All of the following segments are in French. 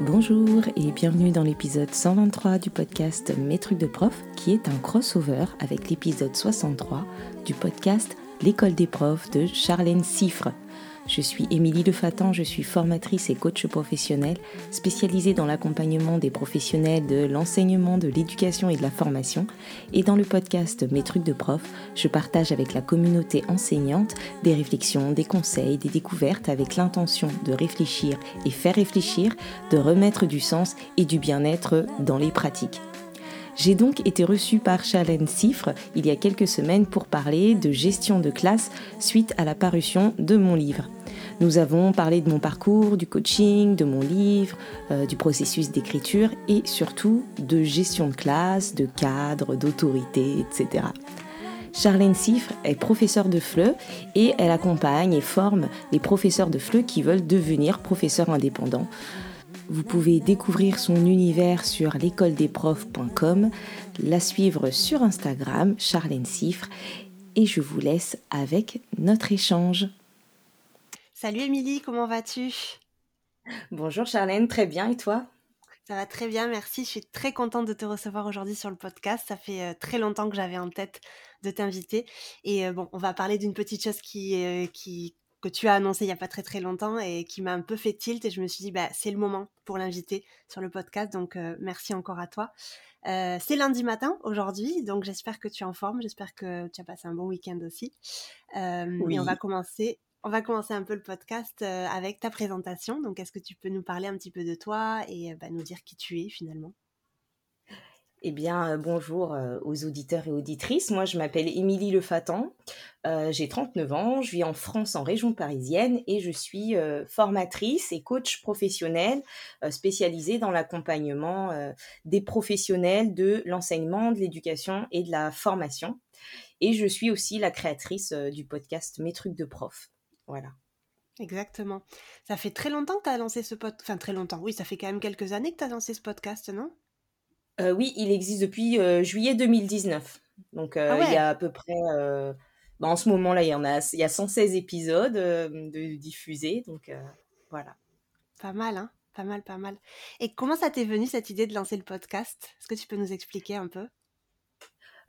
Bonjour et bienvenue dans l'épisode 123 du podcast Mes trucs de prof qui est un crossover avec l'épisode 63 du podcast L'école des profs de Charlène Siffre. Je suis Émilie Lefatan, je suis formatrice et coach professionnelle spécialisée dans l'accompagnement des professionnels de l'enseignement, de l'éducation et de la formation. Et dans le podcast Mes trucs de prof, je partage avec la communauté enseignante des réflexions, des conseils, des découvertes avec l'intention de réfléchir et faire réfléchir, de remettre du sens et du bien-être dans les pratiques. J'ai donc été reçue par Charlène Siffre il y a quelques semaines pour parler de gestion de classe suite à la parution de mon livre. Nous avons parlé de mon parcours, du coaching, de mon livre, euh, du processus d'écriture et surtout de gestion de classe, de cadre, d'autorité, etc. Charlène Siffre est professeure de FLE et elle accompagne et forme les professeurs de FLE qui veulent devenir professeurs indépendants. Vous pouvez découvrir son univers sur l'écoledesprofs.com, la suivre sur Instagram, Charlène Siffre, et je vous laisse avec notre échange. Salut Émilie, comment vas-tu? Bonjour Charlène, très bien et toi? Ça va très bien, merci. Je suis très contente de te recevoir aujourd'hui sur le podcast. Ça fait euh, très longtemps que j'avais en tête de t'inviter. Et euh, bon, on va parler d'une petite chose qui, euh, qui que tu as annoncé il n'y a pas très très longtemps et qui m'a un peu fait tilt et je me suis dit bah, c'est le moment pour l'inviter sur le podcast donc merci encore à toi. C'est lundi matin aujourd'hui donc j'espère que tu es en forme, j'espère que tu as passé un bon week-end aussi. Oui. Et on va commencer on va commencer un peu le podcast avec ta présentation. Donc, est-ce que tu peux nous parler un petit peu de toi et bah, nous dire qui tu es finalement? Eh bien, euh, bonjour euh, aux auditeurs et auditrices. Moi, je m'appelle Émilie Lefatan. Euh, j'ai 39 ans. Je vis en France, en région parisienne, et je suis formatrice et coach professionnel spécialisée dans l'accompagnement des professionnels de l'enseignement, de l'éducation et de la formation. Et je suis aussi la créatrice du podcast Mes trucs de prof. Voilà. Exactement. Ça fait très longtemps que tu as lancé ce podcast. Enfin, très longtemps. Oui, ça fait quand même quelques années que tu as lancé ce podcast, non? Euh, oui, il existe depuis euh, juillet 2019. Donc, euh, ah il y a à peu près. Bah, en ce moment-là, il y en a, il y a 116 épisodes de diffusés. Donc, voilà. Pas mal, hein Pas mal, pas mal. Et comment ça t'est venu cette idée de lancer le podcast? Est-ce que tu peux nous expliquer un peu?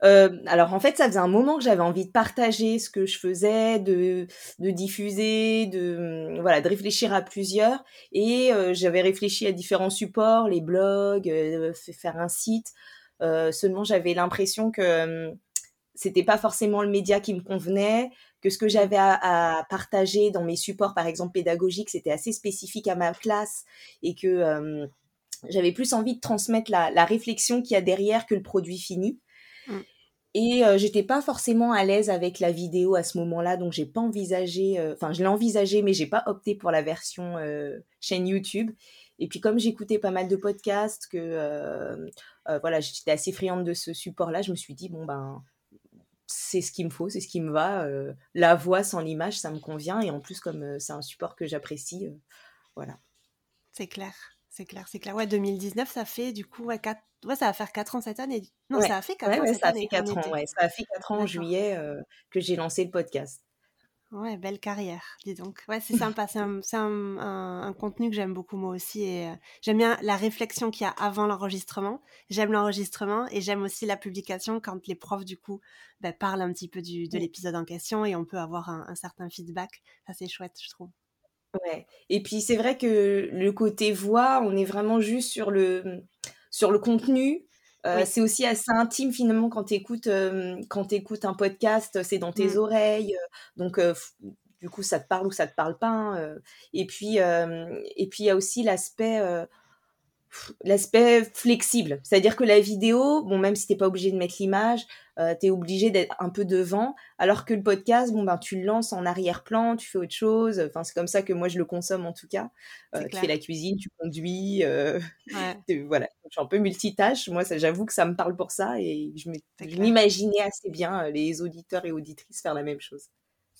Euh, alors en fait, ça faisait un moment que j'avais envie de partager ce que je faisais, de, de diffuser, de hum, voilà, de réfléchir à plusieurs. Et euh, j'avais réfléchi à différents supports, les blogs, euh, faire un site. seulement, j'avais l'impression que hum, c'était pas forcément le média qui me convenait, que ce que j'avais à, partager dans mes supports, par exemple pédagogiques, c'était assez spécifique à ma classe et que j'avais plus envie de transmettre la, la réflexion qu'il y a derrière que le produit fini. Mm. Et euh, j'étais pas forcément à l'aise avec la vidéo à ce moment-là, donc j'ai pas envisagé, euh, enfin je l'ai envisagé, mais j'ai pas opté pour la version euh, chaîne YouTube. Et puis comme j'écoutais pas mal de podcasts, que voilà, j'étais assez friande de ce support-là, je me suis dit bon ben c'est ce qu'il me faut, c'est ce qui me va. la voix sans l'image, ça me convient. Et en plus comme c'est un support que j'apprécie, voilà. C'est clair. C'est clair, c'est clair. Ouais, 2019, ça fait du coup, ouais, 4... ouais, ça va faire 4 ans cette année. Non, ça a fait 4 ans cette ça année. Fait 4 ans, ouais. Ça a fait 4 ans en juillet euh, que j'ai lancé le podcast. Ouais, belle carrière, dis donc. Ouais, c'est sympa. c'est un, un, un, contenu que j'aime beaucoup moi aussi. Et euh, j'aime bien la réflexion qu'il y a avant l'enregistrement. J'aime l'enregistrement et j'aime aussi la publication quand les profs, du coup, bah, parlent un petit peu du, de l'épisode en question et on peut avoir un certain feedback. Ça, c'est chouette, je trouve. Ouais. Et puis c'est vrai que le côté voix, on est vraiment juste sur le, sur le contenu. Euh, c'est aussi assez intime finalement quand tu écoutes, euh, un podcast, c'est dans tes mmh. oreilles. Euh, donc du coup, ça te parle ou ça te parle pas. Hein, et puis, et puis il y a aussi l'aspect l'aspect flexible. C'est-à-dire que la vidéo, bon, même si t'es pas obligé de mettre l'image, euh, tu es obligé d'être un peu devant, alors que le podcast, bon, ben, tu le lances en arrière-plan, tu fais autre chose. Enfin, c'est comme ça que moi, je le consomme, en tout cas. Euh, tu fais la cuisine, tu conduis, euh, voilà. Je suis un peu multitâche. Moi, j'avoue que ça me parle pour ça et je m'imaginais assez bien les auditeurs et auditrices faire la même chose.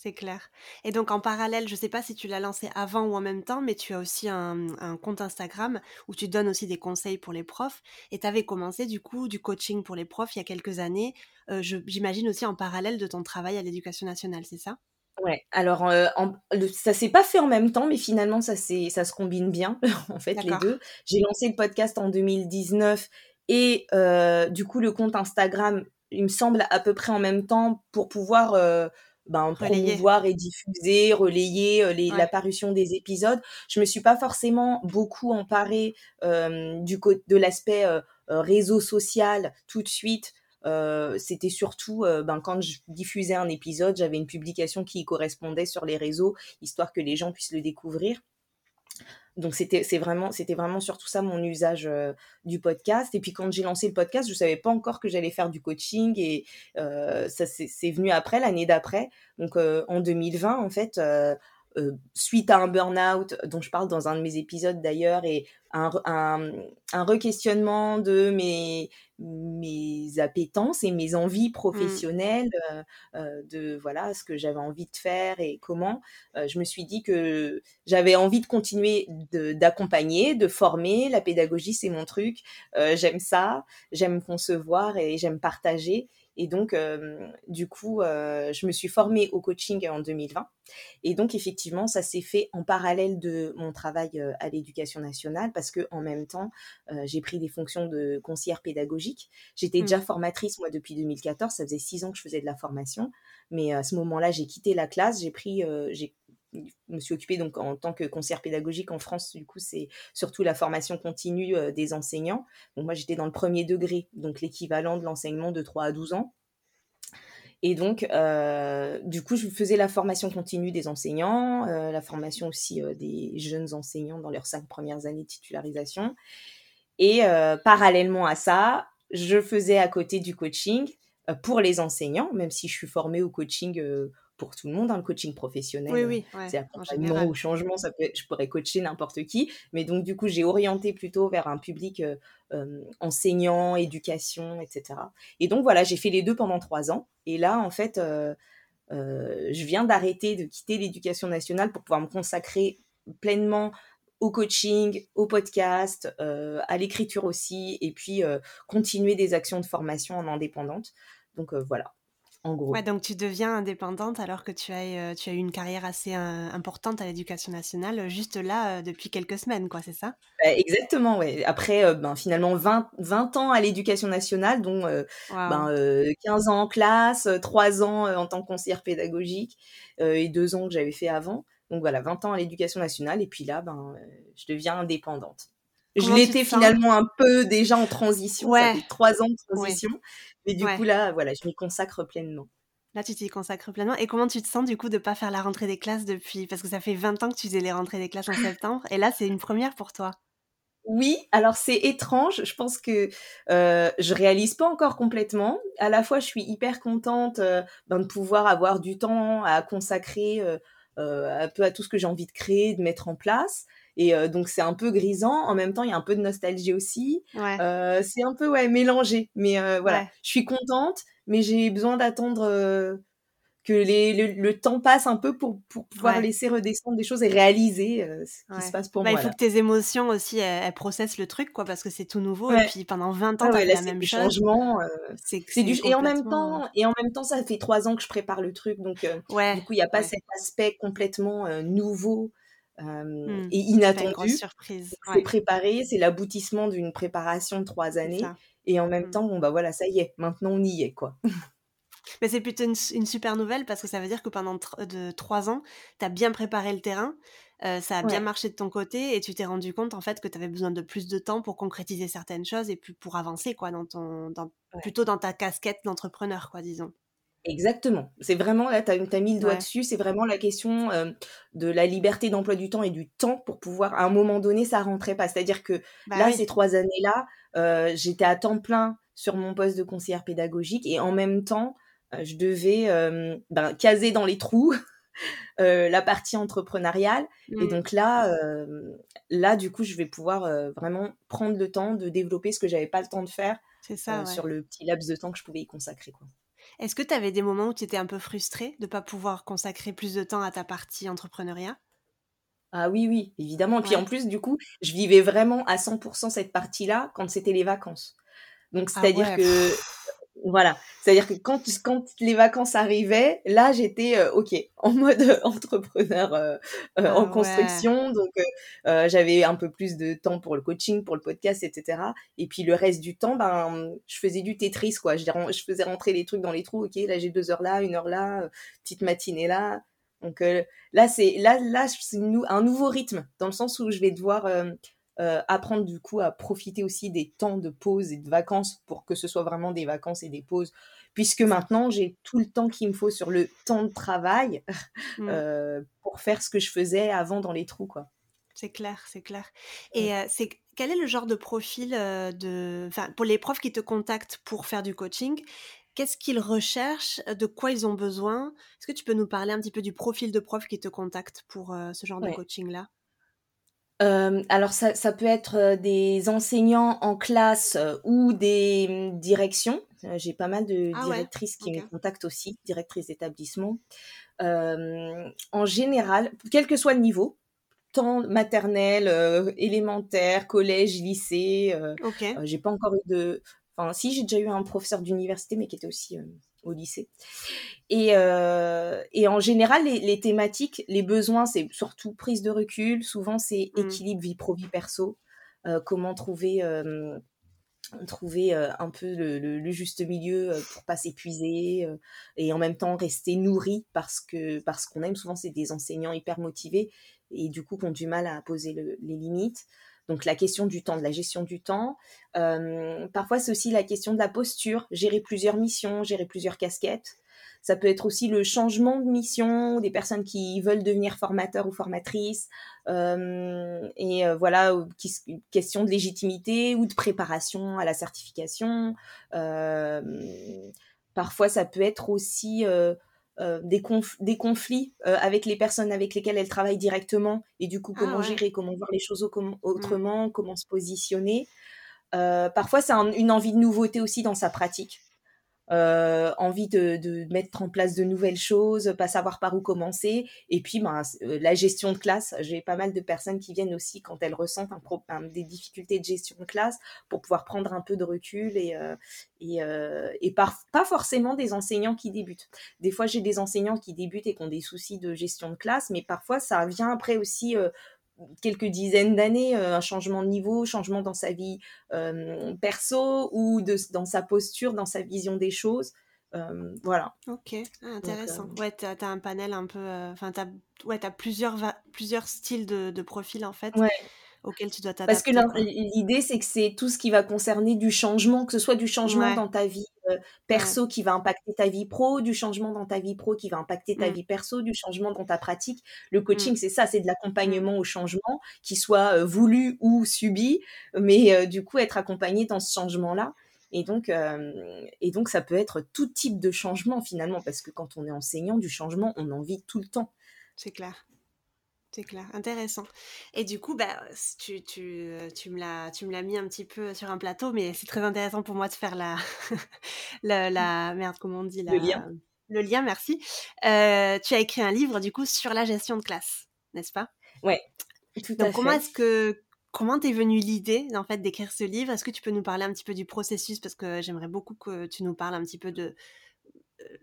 C'est clair. Et donc en parallèle, je ne sais pas si tu l'as lancé avant ou en même temps, mais tu as aussi un, compte Instagram où tu donnes aussi des conseils pour les profs. Et tu avais commencé du coup du coaching pour les profs il y a quelques années. Euh, j'imagine aussi en parallèle de ton travail à l'éducation nationale, c'est ça? Ouais, alors, heu, en le ça s'est pas fait en même temps, mais finalement ça se combine bien, en fait, les 2. J'ai lancé le podcast en 2019 et heu, du coup, le compte Instagram, il me semble, à peu près en même temps pour pouvoir, heu, ben, promouvoir et diffuser, relayer, heu, les Ouais. la parution des épisodes. Je me suis pas forcément beaucoup emparée, du de l'aspect, heu, réseau social tout de suite. C'était surtout, ben, quand je diffusais un épisode, j'avais une publication qui y correspondait sur les réseaux, histoire que les gens puissent le découvrir. Donc c'était c'est vraiment c'était vraiment surtout ça mon usage, du podcast et puis quand j'ai lancé le podcast, je savais pas encore que j'allais faire du coaching et ça c'est venu après, l'année d'après. Donc en 2020 en fait, heu, suite à un burn-out dont je parle dans un de mes épisodes d'ailleurs et un re un, un requestionnement de mes mes appétences et mes envies Mmh. professionnelles, heu heu, de voilà, ce que j'avais envie de faire et comment, je me suis dit que j'avais envie de continuer de d'accompagner, de former. La pédagogie, c'est mon truc, j'aime ça, j'aime concevoir et j'aime partager et donc du coup, je me suis formée au coaching en 2020 et donc effectivement, ça s'est fait en parallèle de mon travail, à l'éducation nationale parce qu'en même temps, j'ai pris des fonctions de conseillère pédagogique. J'étais déjà Mmh. formatrice moi depuis 2014, ça faisait 6 ans que je faisais de la formation, mais à ce moment-là, j'ai quitté la classe, j'ai pris, j'ai je me suis occupée donc en tant que conseillère pédagogique en France, du coup, c'est surtout la formation continue, heu, des enseignants. Moi, j'étais dans le 1er degré, donc l'équivalent de l'enseignement de 3 à 12 ans et donc heu, du coup, je faisais la formation continue des enseignants, heu, la formation aussi, des jeunes enseignants dans leurs 5 premières années de titularisation et parallèlement à ça, je faisais à côté du coaching, pour les enseignants, même si je suis formée au coaching, pour tout le monde, hein. Le coaching Oui, professionnel, heu, oui, ouais, c'est en accompagnement au changement, ça peut être je pourrais coacher n'importe qui, mais donc du coup, j'ai orienté plutôt vers un public, heu, hem, enseignant, éducation et cetera et donc voilà, j'ai fait les 2 pendant 3 ans et là, en fait, heu, je viens d'arrêter de quitter l'éducation nationale pour pouvoir me consacrer pleinement au coaching, au podcast, à l'écriture aussi et puis, continuer des actions de formation en indépendante. Donc voilà, en Ouais, gros. donc tu deviens indépendante alors que tu as, tu as eu une carrière assez, heu, importante à l'éducation nationale, heu, juste là, depuis quelques semaines, quoi, c'est ça? Bah, exactement, ouais. Après, ben, finalement 20- 20 ans à l'éducation nationale, dont, heu, ben, Waouh! heu, 15 ans en classe, heu, 3 ans, en tant que conseillère pédagogique, et 2 ans que j'avais fait avant. Donc voilà, 20 ans à l'éducation nationale et puis là, ben, je deviens indépendante. Je Comment l'étais finalement un peu déjà en transition, ça Ouais, fait 3 ans de ouais, transition, mais du coup là, voilà, je m'y consacre pleinement. Là, tu t'y consacres pleinement. Et comment tu te sens du coup de pas faire la rentrée des classes depuis? Parce que ça fait 20 ans que tu faisais les rentrées des classes en septembre et là, c'est une première pour toi? Oui, alors c'est étrange, je pense que, heu, je réalise pas encore complètement. À la fois, je suis hyper contente, heu, ben, de pouvoir avoir du temps à consacrer, heu heu, un peu à tout ce que j'ai envie de créer, de mettre en place et heu, donc c'est un peu grisant. En même temps, il y a un peu de nostalgie aussi. Ouais, Heu, c'est un peu, ouais, mélangé, mais heu, voilà. ouais, Je suis contente, mais j'ai besoin d'attendre, que les le le temps passe un peu pour pour pouvoir ouais, laisser redescendre des choses et réaliser, ce qui se passe pour Bah, il moi faut là. que tes émotions aussi, elles elles processent le truc quoi, parce que c'est tout nouveau et puis pendant 20 ans, Ouais, tu as ouais, fait là, la même chose. changement, C'est du c'est ch et en même complètement, temps et en même temps, ça fait 3 ans que je prépare le truc, donc du coup, il y a pas cet aspect complètement, nouveau, Mmh. et inattendu. surprise. C'est préparé, c'est l'aboutissement d'une préparation de 3 c'est années et en même Mmh. temps, bon, bah, voilà, ça y est, maintenant on y est, quoi. Mais c'est plutôt une super nouvelle parce que ça veut dire que pendant de 3 ans, tu as bien préparé le terrain, ça a bien marché de ton côté et tu t'es rendu compte, en fait, que tu avais besoin de plus de temps pour concrétiser certaines choses et puis pour avancer, quoi, dans ton dans ouais. plutôt dans ta casquette d'entrepreneur, quoi, disons. Exactement. C'est vraiment là, tu as mis le doigt Ouais. dessus, c'est vraiment la question, hem, de la liberté d'emploi du temps et du temps pour pouvoir à un moment donné, ça rentrait pas. C'est-à-dire que Bah, là, oui. ces 3 années-là, heu, j'étais à temps plein sur mon poste de conseillère pédagogique et en même temps, heu, je devais, ben, caser dans les trous, la partie entrepreneuriale et Mmh. donc là, là, du coup, je vais pouvoir, vraiment prendre le temps de développer ce que j'avais pas le temps de faire, ça, ouais. sur le petit laps de temps que je pouvais y consacrer, quoi. Est-ce que tu avais des moments où tu étais un peu frustrée de pas pouvoir consacrer plus de temps à ta partie entrepreneuriat? Ah oui, oui, évidemment et puis en plus du coup, je vivais vraiment à 100% cette partie-là quand c'était les vacances. Donc Ah c'est-à-dire ouais. que Voilà, c'est-à-dire que quand, quand les vacances arrivaient, là j'étais euh, ok en mode entrepreneur euh, euh, en Ah construction, donc j'avais un peu plus de temps pour le coaching, pour le podcast, etc. Et puis le reste du temps, ben je faisais du Tetris quoi, je, je faisais rentrer les trucs dans les trous. Ok, là j'ai deux heures là, une heure là, petite matinée là. Donc là c'est là là c'est un nouveau rythme dans le sens où je vais devoir euh, apprendre du coup à profiter aussi des temps de pause et de vacances pour que ce soit vraiment des vacances et des pauses, puisque maintenant j'ai tout le temps qu'il me faut sur le temps de travail mmh. euh, pour faire ce que je faisais avant dans les trous quoi. C'est clair, c'est clair. Et euh, c'est quel est le genre de profil de, pour les profs qui te contactent pour faire du coaching, qu'est-ce qu'ils recherchent, de quoi ils ont besoin? Est-ce que tu peux nous parler un petit peu du profil de prof qui te contacte pour ce genre de coaching-là? Euh, alors ça, ça, peut être euh, des enseignants en classe euh, ou des mmh, directions. J'ai pas mal de ah directrices qui me contactent aussi, directrices d'établissement. en général, quel que soit le niveau, tant maternelle, élémentaire, collège, lycée. j'ai pas encore eu de. Enfin, si j'ai déjà eu un professeur d'université, mais qui était aussi au lycée. Et, euh, et en général, les, thématiques, les besoins, c'est surtout prise de recul. Souvent, c'est mmh. équilibre vie pro, vie perso. Euh, comment trouver, euh, trouver un peu le, juste milieu pour pas s'épuiser et en même temps rester nourri parce que parce qu'on aime. Souvent, c'est des enseignants hyper motivés et du coup, qui ont du mal à poser les limites. Donc la question du temps, de la gestion du temps. parfois, c'est aussi la question de la posture, gérer plusieurs missions, gérer plusieurs casquettes. Ça peut être aussi le changement de mission, des personnes qui veulent devenir formateurs ou formatrices. et voilà, question de légitimité ou de préparation à la certification. parfois, ça peut être aussi euh, des, des, conflits euh, avec les personnes avec lesquelles elle travaille directement et du coup ah comment gérer, comment voir les choses mmh. autrement, comment se positionner. Euh, parfois c'est une envie de nouveauté aussi dans sa pratique. Euh, envie de, de, mettre en place de nouvelles choses, pas savoir par où commencer. Et puis, ben, euh, la gestion de classe. J'ai pas mal de personnes qui viennent aussi quand elles ressentent un des difficultés de gestion de classe pour pouvoir prendre un peu de recul et, euh, et, et pas forcément des enseignants qui débutent. Des fois, j'ai des enseignants qui débutent et qui ont des soucis de gestion de classe, mais parfois, ça vient après aussi quelques dizaines d'années, euh, un changement de niveau, changement dans sa vie euh, perso ou de, dans sa posture, dans sa vision des choses. Euh, voilà. Ok, ah, intéressant. ouais, tu as, un panel un peu. Enfin, tu as, ouais, as plusieurs, plusieurs styles de, de profils en fait. Ouais auquel tu dois t'adapter. Parce que l'idée, c'est que c'est tout ce qui va concerner du changement, que ce soit du changement dans ta vie euh, perso qui va impacter ta vie pro, du changement dans ta vie pro qui va impacter ta mmh. vie perso, du changement dans ta pratique. Le coaching, mmh. c'est ça, c'est de l'accompagnement mmh. au changement, qui soit euh, voulu ou subi, mais euh, du coup, être accompagné dans ce changement-là. Et donc, et donc, ça peut être tout type de changement finalement, parce que quand on est enseignant, du changement, on en vit tout le temps. C'est clair. C'est clair, intéressant. Et du coup, bah, tu, tu, tu me l'as mis un petit peu sur un plateau, mais c'est très intéressant pour moi de faire la, la, la, merde, comment on dit Le lien. Le lien, merci. Euh, tu as écrit un livre, du coup, sur la gestion de classe, n'est-ce pas? Ouais, tout Donc, comment est-ce que comment t'es venue l'idée en fait d'écrire ce livre? Est-ce que tu peux nous parler un petit peu du processus? Parce que j'aimerais beaucoup que tu nous parles un petit peu de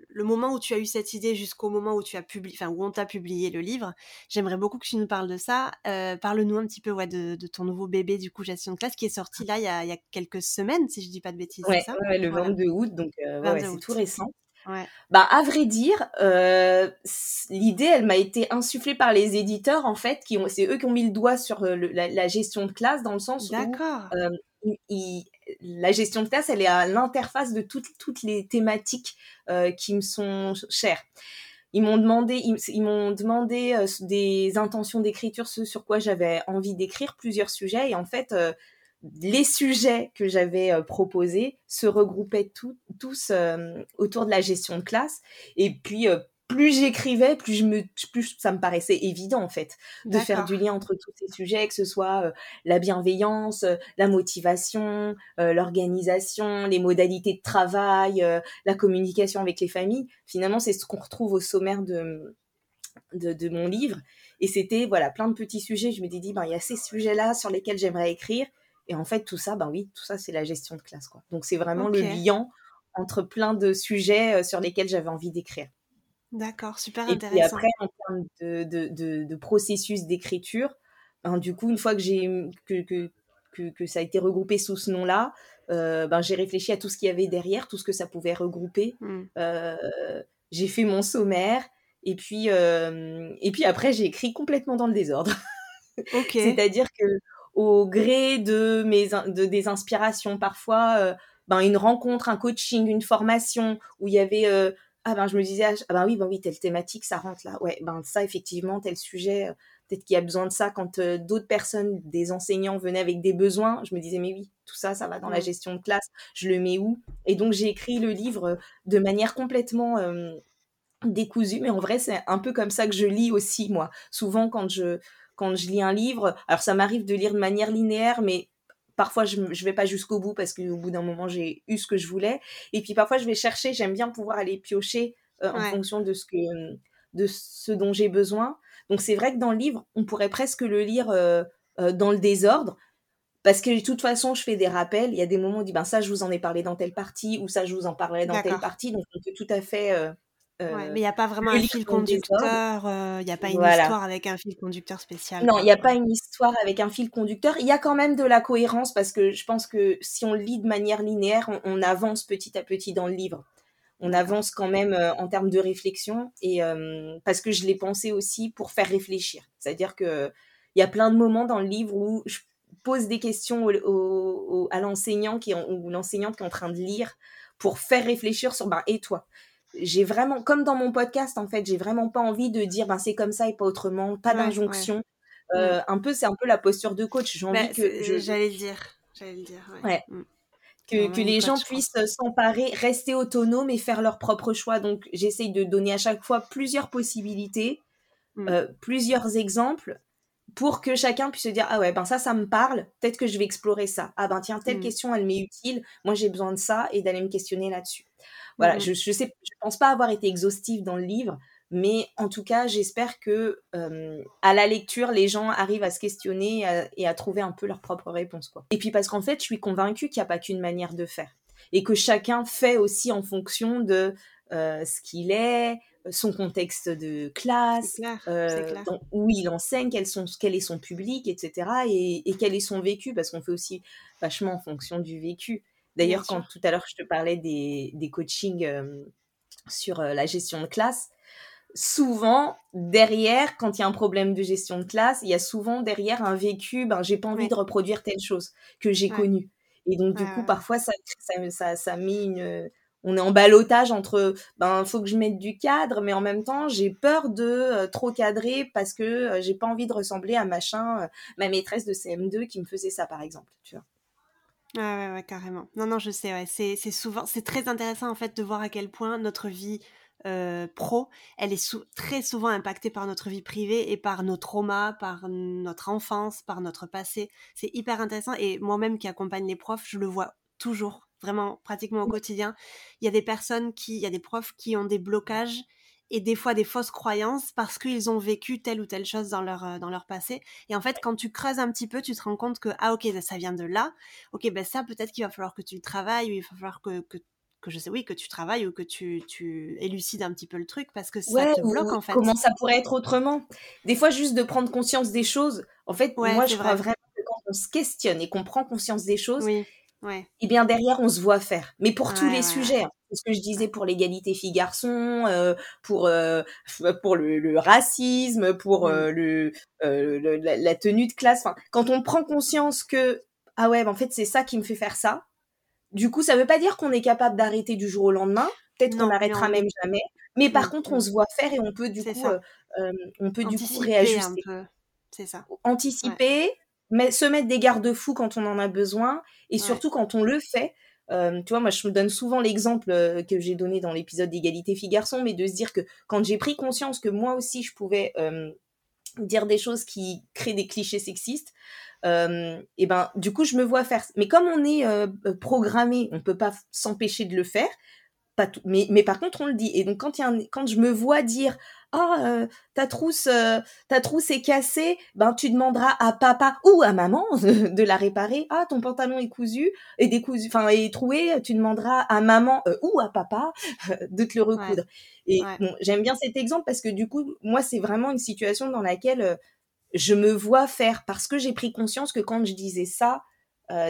le moment où tu as eu cette idée jusqu'au moment où tu as publié, enfin où on t'a publié le livre, j'aimerais beaucoup que tu nous parles de ça. Euh, parle-nous un petit peu ouais, de, ton nouveau bébé du coup gestion de classe qui est sorti là il y a, quelques semaines si je dis pas de bêtises. Ouais, ça? le 22 août donc euh, c'est tout récent. Bah à vrai dire, euh, l'idée elle m'a été insufflée par les éditeurs en fait, qui ont, c'est eux qui ont mis le doigt sur la, gestion de classe dans le sens où la gestion de classe, elle est à l'interface de toutes, toutes les thématiques euh, qui me sont chères. Ils m'ont demandé, ils, m'ont demandé euh, des intentions d'écriture, ce sur quoi j'avais envie d'écrire, plusieurs sujets. Et en fait, euh, les sujets que j'avais proposés se regroupaient tous autour de la gestion de classe. Et puis, plus j'écrivais, plus, je me, plus ça me paraissait évident en fait de faire du lien entre tous ces sujets, que ce soit euh, la bienveillance, euh, la motivation, euh, l'organisation, les modalités de travail, la communication avec les familles. Finalement, c'est ce qu'on retrouve au sommaire de, de, mon livre. Et c'était voilà plein de petits sujets. Je m'étais dit, ben, il y a ces sujets-là sur lesquels j'aimerais écrire. Et en fait, tout ça, ben oui, tout ça, c'est la gestion de classe. Quoi. Donc, c'est vraiment le lien entre plein de sujets sur lesquels j'avais envie d'écrire. D'accord, super intéressant. Et puis après, en termes de, de, de, processus d'écriture, ben, du coup, une fois que, j'ai, que, que, que, que, ça a été regroupé sous ce nom-là, euh, ben, j'ai réfléchi à tout ce qu'il y avait derrière, tout ce que ça pouvait regrouper. Mmh. Euh, j'ai fait mon sommaire, et puis, euh, et puis après, j'ai écrit complètement dans le désordre. C'est-à-dire que au gré de, mes, de, des inspirations, parfois, ben, une rencontre, un coaching, une formation, où il y avait ah ben je me disais ah ben oui ben oui telle thématique ça rentre là. Ouais ben ça effectivement tel sujet euh, peut-être qu'il y a besoin de ça quand euh, d'autres personnes des enseignants venaient avec des besoins. Je me disais mais oui tout ça ça va dans la gestion de classe. Je le mets où? Et donc j'ai écrit le livre euh, de manière complètement décousue mais en vrai c'est un peu comme ça que je lis aussi moi. Souvent quand je quand je lis un livre alors ça m'arrive de lire de manière linéaire mais parfois je ne vais pas jusqu'au bout parce qu'au bout d'un moment j'ai eu ce que je voulais. Et puis parfois je vais chercher j'aime bien pouvoir aller piocher euh, en fonction de ce que de ce dont j'ai besoin. Donc c'est vrai que dans le livre on pourrait presque le lire euh, euh, dans le désordre. Parce que de toute façon je fais des rappels. Il y a des moments où on dit ben ça je vous en ai parlé dans telle partie ou ça je vous en parlerai dans telle partie. Donc on peut tout à fait mais il n'y a pas vraiment un fil conducteur, il n'y a pas une histoire avec un fil conducteur spécial. Non, il n'y a pas une histoire avec un fil conducteur. Il y a quand même de la cohérence parce que je pense que si on le lit de manière linéaire, on, avance petit à petit dans le livre. On avance quand même en termes de réflexion et parce que je l'ai pensé aussi pour faire réfléchir. C'est-à-dire que il y a plein de moments dans le livre où je pose des questions à l'enseignant qui ou l'enseignante qui est en train de lire pour faire réfléchir sur ben et toi? J'ai vraiment, comme dans mon podcast, en fait, j'ai vraiment pas envie de dire, ben, c'est comme ça et pas autrement, pas d'injonction. Euh, un peu, c'est un peu la posture de coach. J'ai envie bah, que. J'allais dire. J'allais dire. Ouais. Mm. Que, que les gens puissent s'emparer, rester autonomes et faire leur propre choix. Donc, j'essaye de donner à chaque fois plusieurs possibilités, mm. euh, plusieurs exemples pour que chacun puisse se dire ah ouais ben ça ça me parle peut-être que je vais explorer ça ah ben tiens telle mm. question elle m'est utile moi j'ai besoin de ça et d'aller me questionner là-dessus voilà, mmh je, je pense pas avoir été exhaustive dans le livre, mais en tout cas, j'espère que à la lecture, les gens arrivent à se questionner et à, trouver un peu leur propre réponse, quoi. Et puis parce qu'en fait, je suis convaincue qu'il n'y a pas qu'une manière de faire et que chacun fait aussi en fonction de ce qu'il est, son contexte de classe, où il enseigne, quel, sont, quel est son public, etc. Et, et quel est son vécu, parce qu'on fait aussi vachement en fonction du vécu. D'ailleurs, quand tout à l'heure je te parlais des, des coachings sur la gestion de classe, souvent derrière, quand il y a un problème de gestion de classe, il y a souvent derrière un vécu, ben j'ai pas envie de reproduire telle chose que j'ai connue. Et donc du coup, parfois ça, ça, ça, met une, on est en balotage entre ben faut que je mette du cadre mais en même temps j'ai peur de trop cadrer parce que j'ai pas envie de ressembler à machin ma maîtresse de CM2 qui me faisait ça par exemple tu vois? Ouais, ouais, carrément. Non, non, je sais, ouais. C'est, souvent, c'est très intéressant en fait de voir à quel point notre vie euh, pro, elle est très souvent impactée par notre vie privée et par nos traumas, par notre enfance, par notre passé. C'est hyper intéressant et moi-même qui accompagne les profs, je le vois toujours, vraiment pratiquement au quotidien. Il y a des personnes qui, il y a des profs qui ont des blocages et des fois des fausses croyances parce qu'ils ont vécu telle ou telle chose dans leur, euh, dans leur passé. Et en fait, quand tu creuses un petit peu, tu te rends compte que, ah ok, ça vient de là. Ok, ben ça, peut-être qu'il va falloir que tu le travailles ou il va falloir que, que, que, je sais, oui, que tu travailles ou que tu, tu élucides un petit peu le truc parce que ça te bloque en fait. Comment ça pourrait être autrement Des fois, juste de prendre conscience des choses. En fait, moi, je crois vraiment que quand on se questionne et qu'on prend conscience des choses, oui et eh bien derrière, on se voit faire. Mais pour tous les sujets, hein. Ce que je disais pour l'égalité filles-garçons, euh, pour, euh, pour le, racisme, pour euh, le, la, tenue de classe. quand on prend conscience que, ah ouais, en fait, c'est ça qui me fait faire ça, du coup, ça veut pas dire qu'on est capable d'arrêter du jour au lendemain. Peut-être qu'on n'arrêtera même jamais. Mais par contre, on se voit faire et on peut du coup, on peut du coup réajuster. C'est ça. Anticiper, mais se mettre des garde-fous quand on en a besoin et surtout quand on le fait. Euh, tu vois, moi, je me donne souvent l'exemple euh, que j'ai donné dans l'épisode d'égalité filles-garçons, mais de se dire que quand j'ai pris conscience que moi aussi je pouvais dire des choses qui créent des clichés sexistes, et ben du coup je me vois faire. Mais comme on est programmé, on peut pas s'empêcher de le faire. Mais, mais par contre on le dit. Et donc quand, y a quand je me vois dire oh, ta trousse, ta trousse est cassée, ben tu demanderas à papa ou à maman de la réparer. Ah, ton pantalon est cousu et décousu, enfin est troué, tu demanderas à maman ou à papa de te le recoudre. Et bon, j'aime bien cet exemple parce que du coup, moi, c'est vraiment une situation dans laquelle je me vois faire parce que j'ai pris conscience que quand je disais ça,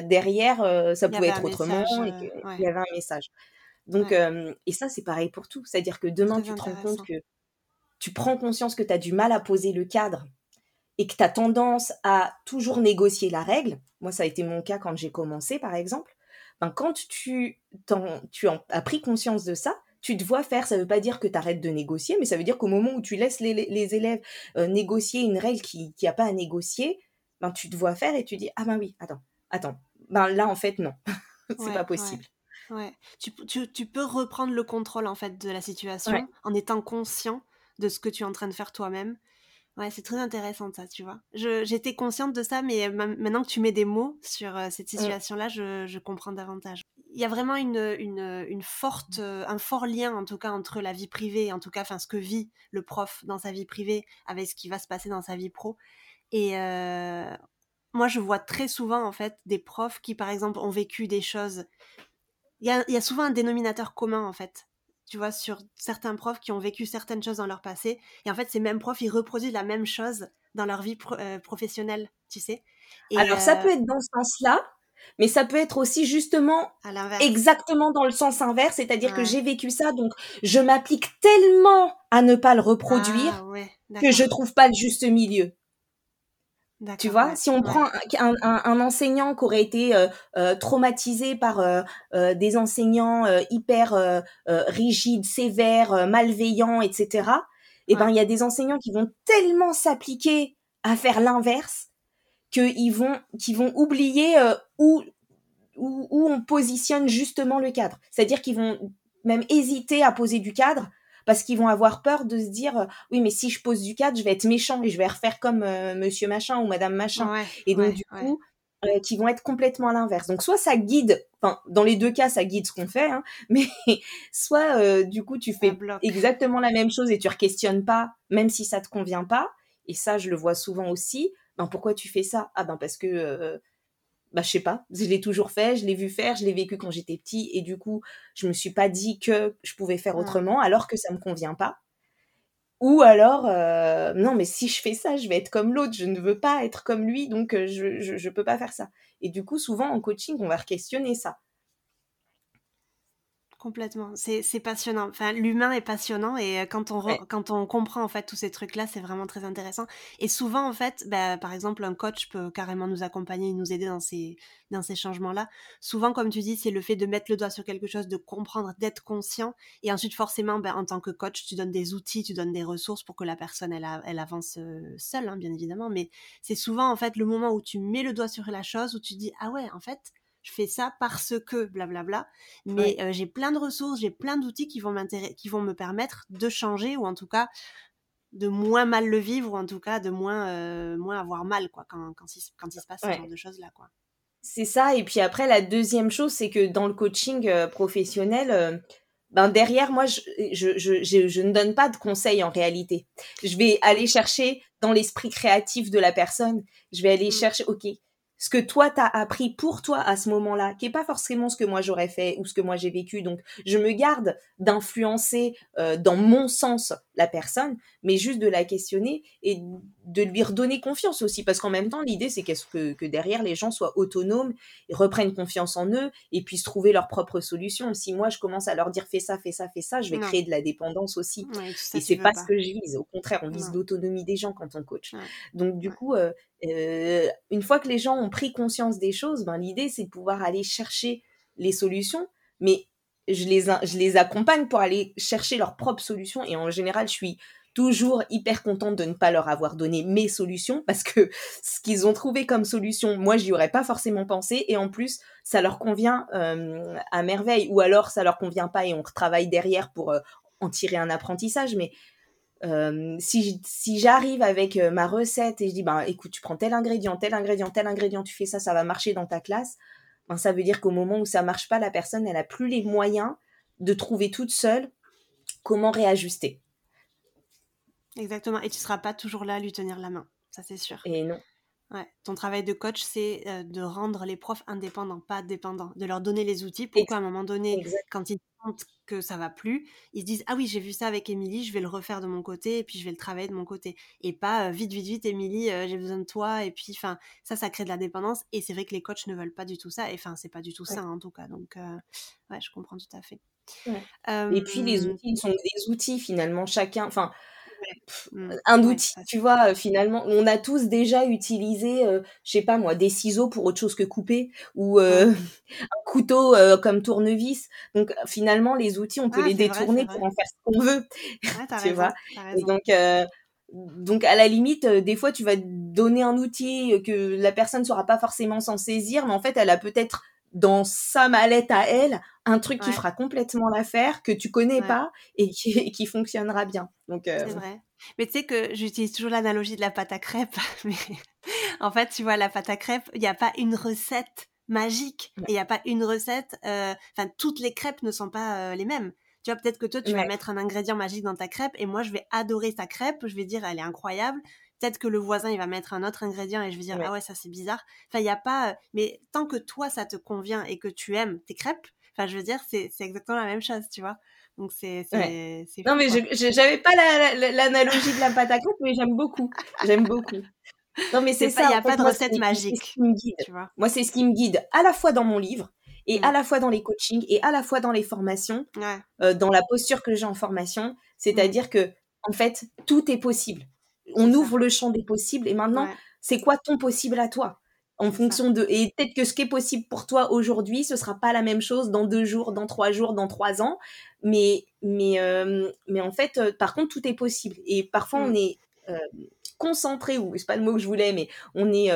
derrière, ça pouvait être autrement et qu'il y avait un message. Donc, et ça, c'est pareil pour tout. C'est-à-dire que demain, tu te rends compte que tu prends conscience que tu as du mal à poser le cadre et que tu as tendance à toujours négocier la règle. Moi, ça a été mon cas quand j'ai commencé, par exemple. Ben, quand tu, tu as pris conscience de ça, tu te vois faire, ça ne veut pas dire que tu arrêtes de négocier, mais ça veut dire qu'au moment où tu laisses les, élèves négocier une règle qui n'a pas à négocier, ben, tu te vois faire et tu dis, ah ben oui, attends, attends, ben là, en fait, non, c'est pas possible. Ouais. Tu, tu, tu, peux reprendre le contrôle en fait de la situation en étant conscient de ce que tu es en train de faire toi-même. Ouais, c'est très intéressant ça, tu vois. J'étais consciente de ça, mais maintenant que tu mets des mots sur cette mmh. situation-là, je, je, comprends davantage. Il y a vraiment une, une, une, forte, un fort lien, en tout cas, entre la vie privée, en tout cas, enfin, ce que vit le prof dans sa vie privée avec ce qui va se passer dans sa vie pro. Et euh, moi, je vois très souvent, en fait, des profs qui, par exemple, ont vécu des choses il y a, souvent un dénominateur commun en fait tu vois, sur certains profs qui ont vécu certaines choses dans leur passé. Et en fait, ces mêmes profs, ils reproduisent la même chose dans leur vie euh, professionnelle, tu sais. Alors, ça peut euh être dans ce sens-là, mais ça peut être aussi justement exactement dans le sens inverse, c'est-à-dire que j'ai vécu ça, donc je m'applique tellement à ne pas le reproduire ah, que je trouve pas le juste milieu. Tu vois, si on prend un, enseignant qui aurait été euh, euh, traumatisé par euh, des enseignants hyper rigides, sévères, malveillants, etc., et eh ben il y a des enseignants qui vont tellement s'appliquer à faire l'inverse qu'ils vont, qu'ils vont oublier où, où, où on positionne justement le cadre. C'est-à-dire qu'ils vont même hésiter à poser du cadre parce qu'ils vont avoir peur de se dire euh, oui mais si je pose du cadre je vais être méchant et je vais refaire comme euh, monsieur machin ou madame machin. Et donc du coup euh, qui vont être complètement à l'inverse. Donc soit ça guide enfin dans les deux cas ça guide ce qu'on fait hein, mais soit du coup tu fais exactement la même chose et tu ne questionnes pas même si ça te convient pas. Et ça je le vois souvent aussi. Ben pourquoi tu fais ça? Ah ben parce que bah, je sais pas, je l'ai toujours fait, je l'ai vu faire, je l'ai vécu quand j'étais petit, et du coup, je me suis pas dit que je pouvais faire autrement, alors que ça me convient pas. Ou alors, euh, non, mais si je fais ça, je vais être comme l'autre, je ne veux pas être comme lui, donc euh, je, ne peux pas faire ça. Et du coup, souvent en coaching, on va questionner ça. Complètement, c'est passionnant. Enfin, l'humain est passionnant et euh, quand on, quand on comprend en fait tous ces trucs-là, c'est vraiment très intéressant. Et souvent, en fait, bah, par exemple, un coach peut carrément nous accompagner et nous aider dans ces, dans ces changements-là. Souvent, comme tu dis, c'est le fait de mettre le doigt sur quelque chose, de comprendre, d'être conscient. Et ensuite, forcément, bah, en tant que coach, tu donnes des outils, tu donnes des ressources pour que la personne, elle, elle avance euh, seule, hein, bien évidemment. Mais c'est souvent, en fait, le moment où tu mets le doigt sur la chose, où tu dis, ah ouais, en fait, je fais ça parce que blablabla. Mais euh, j'ai plein de ressources, j'ai plein d'outils qui vont qui vont me permettre de changer ou en tout cas de moins mal le vivre ou en tout cas de moins euh, moins avoir mal quoi quand, quand, il, quand il se passe ce genre de choses là quoi. C'est ça et puis après la deuxième chose c'est que dans le coaching euh, professionnel ben derrière moi je, je, je, je, ne donne pas de conseils en réalité. Je vais aller chercher dans l'esprit créatif de la personne, je vais aller mmh. chercher OK, ce que toi t'as appris pour toi à ce moment-là, qui est pas forcément ce que moi j'aurais fait ou ce que moi j'ai vécu. Donc je me garde d'influencer euh, dans mon sens la personne, mais juste de la questionner et de lui redonner confiance aussi, parce qu'en même temps l'idée c'est qu'est-ce que, que, derrière les gens soient autonomes et reprennent confiance en eux et puissent trouver leurs propres solutions. Si moi je commence à leur dire fais ça, fais ça, fais ça, je vais créer de la dépendance aussi. et c'est pas, pas, ce que je vise. Au contraire, on vise l'autonomie des gens quand on coach. Donc du coup, euh, euh, une fois que les gens ont pris conscience des choses, ben, l'idée, c'est de pouvoir aller chercher les solutions, mais je les, je les accompagne pour aller chercher leurs propres solutions. Et en général, je suis toujours hyper contente de ne pas leur avoir donné mes solutions parce que ce qu'ils ont trouvé comme solution, moi, j'y aurais pas forcément pensé. Et en plus, ça leur convient euh, à merveille. Ou alors, ça leur convient pas et on retravaille derrière pour euh, en tirer un apprentissage. Mais euh, si, j'arrive avec ma recette et je dis, ben, écoute, tu prends tel ingrédient, tel ingrédient, tel ingrédient, tu fais ça, ça va marcher dans ta classe, ben, ça veut dire qu'au moment où ça marche pas, la personne, elle a plus les moyens de trouver toute seule comment réajuster. Exactement. Et tu seras pas toujours là à lui tenir la main. Ça, c'est sûr. Et non. Ouais. Ton travail de coach, c'est euh, de rendre les profs indépendants, pas dépendants, de leur donner les outils pour qu'à un moment donné, quand ils sentent que ça va plus, ils se disent ah oui j'ai vu ça avec Émilie, je vais le refaire de mon côté et puis je vais le travailler de mon côté et pas euh, vite vite vite Émilie euh, j'ai besoin de toi et puis enfin ça ça crée de la dépendance et c'est vrai que les coachs ne veulent pas du tout ça et enfin c'est pas du tout ça en tout cas donc ouais je comprends tout à fait. et puis les outils ils sont des outils finalement chacun enfin. Un outil, tu vois, euh, finalement, on a tous déjà utilisé, euh, je sais pas moi, des ciseaux pour autre chose que couper, ou euh, un couteau comme tournevis. Donc finalement, les outils, on peut les détourner pour en faire ce qu'on veut, tu vois? Et donc, donc à la limite, des fois, tu vas donner un outil que la personne ne saura pas forcément s'en saisir, mais en fait, elle a peut-être dans sa mallette à elle un truc qui fera complètement l'affaire que tu connais pas et qui, fonctionnera bien. Donc euh, c'est vrai. Mais tu sais que j'utilise toujours l'analogie de la pâte à crêpes. Mais en fait, tu vois, la pâte à crêpes, il n'y a pas une recette magique il n'y a pas une recette. Euh, enfin, toutes les crêpes ne sont pas euh, les mêmes. Tu vois, peut-être que toi, tu vas mettre un ingrédient magique dans ta crêpe et moi, je vais adorer ta crêpe. Je vais dire, elle est incroyable peut-être que le voisin il va mettre un autre ingrédient et je vais dire ah ouais ça c'est bizarre. Enfin il y a pas mais tant que toi ça te convient et que tu aimes tes crêpes enfin je veux dire c'est exactement la même chose tu vois? Donc c'est non mais j'avais pas l'analogie de la pâte à crêpes mais j'aime beaucoup. J'aime beaucoup. Non mais c'est ça il n'y a pas de recette magique tu vois? Moi c'est ce qui me guide à la fois dans mon livre et à mmh. la fois dans les coachings et à la fois dans les formations, euh, dans la posture que j'ai en formation, mmh. c'est-à-dire que en fait tout est possible on ouvre le champ des possibles et maintenant, c'est quoi ton possible à toi? En fonction de et peut-être que ce qui est possible pour toi aujourd'hui ce sera pas la même chose dans deux jours dans trois jours dans trois ans. Mais mais euh, mais en fait euh, par contre tout est possible. Et parfois on mm. est euh, concentré ou c'est pas le mot que je voulais mais on est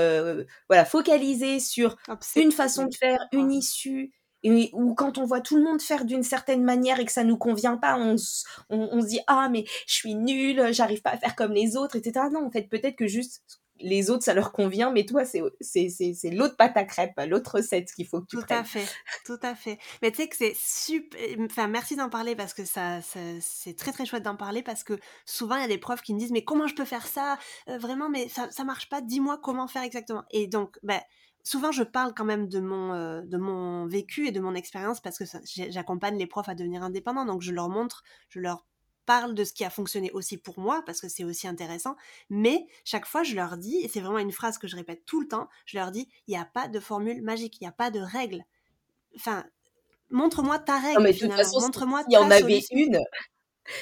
voilà focalisé sur une façon de faire une issue ou quand on voit tout le monde faire d'une certaine manière et que ça nous convient pas, on, on, se dit ah mais je suis nulle, j'arrive pas à faire comme les autres, etc. Non, en fait peut-être que juste les autres ça leur convient, mais toi c'est c'est l'autre pâte à crêpes, l'autre recette qu'il faut que tu tout à fait, tout à fait. Mais tu sais que c'est super. Enfin merci d'en parler parce que ça, c'est très très chouette d'en parler parce que souvent il y a des profs qui me disent mais comment je peux faire ça? Euh, vraiment mais ça ça marche pas. Dis-moi comment faire exactement. Et donc ben souvent je parle quand même de mon, euh, de mon vécu et de mon expérience parce que j'accompagne les profs à devenir indépendants. Donc je leur montre, je leur parle de ce qui a fonctionné aussi pour moi parce que c'est aussi intéressant. Mais chaque fois je leur dis, et c'est vraiment une phrase que je répète tout le temps, je leur dis, il n'y a pas de formule magique, il n'y a pas de règle. Enfin, montre-moi ta règle. mais de montre-moi s'il y en avait une,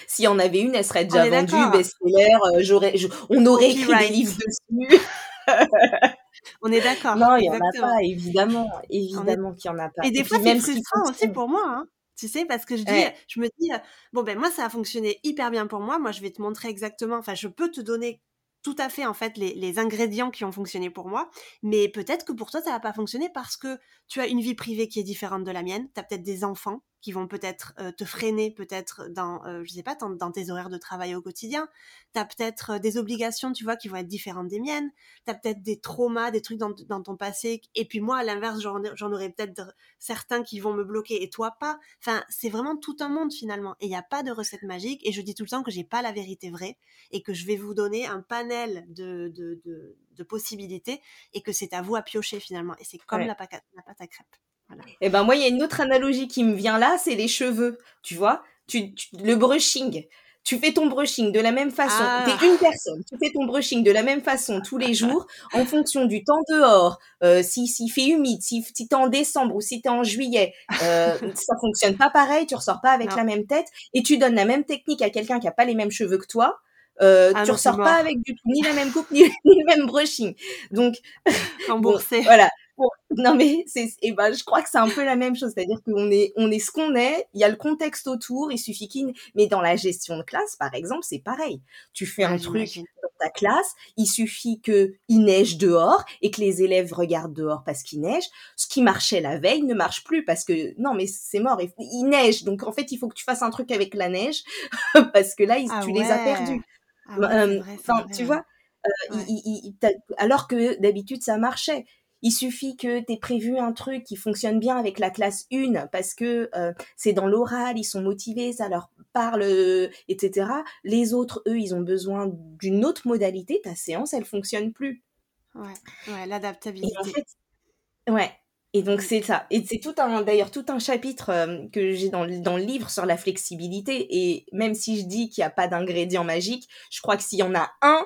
s'il y en avait une, elle serait déjà vendue, best-seller, euh, j'aurais, on aurait écrit des livres dessus. On est d'accord. Non, il n'y en a pas, évidemment. Évidemment qu'il n'y en a pas. Et des fois, c'est frustrant aussi pour moi. Hein. Tu sais, parce que je, dis, je me dis, bon, ben moi, ça a fonctionné hyper bien pour moi. Moi, je vais te montrer exactement, enfin, je peux te donner tout à fait en fait les, ingrédients qui ont fonctionné pour moi, mais peut-être que pour toi ça va pas fonctionner parce que tu as une vie privée qui est différente de la mienne, tu as peut-être des enfants qui vont peut-être euh, te freiner peut-être dans euh, je sais pas dans, tes horaires de travail au quotidien, tu as peut-être euh, des obligations, tu vois, qui vont être différentes des miennes, tu as peut-être des traumas, des trucs dans, ton passé et puis moi à l'inverse, j'en aurais peut-être certains qui vont me bloquer et toi pas. Enfin, c'est vraiment tout un monde finalement et il n'y a pas de recette magique et je dis tout le temps que j'ai pas la vérité vraie et que je vais vous donner un panel de, de, de, possibilités et que c'est à vous à piocher finalement et c'est comme la, pâte à crêpes. Et eh ben moi, il y a une autre analogie qui me vient là, c'est les cheveux. Tu vois, tu, le brushing. Tu fais ton brushing de la même façon. Ah. Tu es une personne. Tu fais ton brushing de la même façon tous les jours, en fonction du temps dehors. Euh, si s'il fait humide, si, si t'es en décembre ou si t'es en juillet, euh, ça fonctionne pas pareil. Tu ressors pas avec la même tête et tu donnes la même technique à quelqu'un qui a pas les mêmes cheveux que toi. Euh, ah tu ressors pas avec du tout ni la même coupe ni, le même brushing. Donc, remboursé. voilà non mais c'est et ben je crois que c'est un peu la même chose. C'est-à-dire qu'on est on est ce qu'on est il y a le contexte autour il suffit qu'il mais dans la gestion de classe par exemple c'est pareil. Tu fais un truc dans ta classe il suffit que il neige dehors et que les élèves regardent dehors parce qu'il neige. Ce qui marchait la veille ne marche plus parce que non mais c'est mort il, neige. Donc en fait il faut que tu fasses un truc avec la neige parce que là ah tu les as perdus. Ah tu vois euh, alors que d'habitude ça marchait il suffit que tu aies prévu un truc qui fonctionne bien avec la classe 1 parce que euh, c'est dans l'oral, ils sont motivés, ça leur parle, euh, etc. Les autres, eux, ils ont besoin d'une autre modalité. Ta séance, elle fonctionne plus. Ouais, ouais l'adaptabilité. En fait, ouais. Et donc mm. c'est ça. Et c'est tout un, d'ailleurs, tout un chapitre euh, que j'ai dans, dans le livre sur la flexibilité. Et même si je dis qu'il n'y a pas d'ingrédient magique, je crois que s'il y en a un,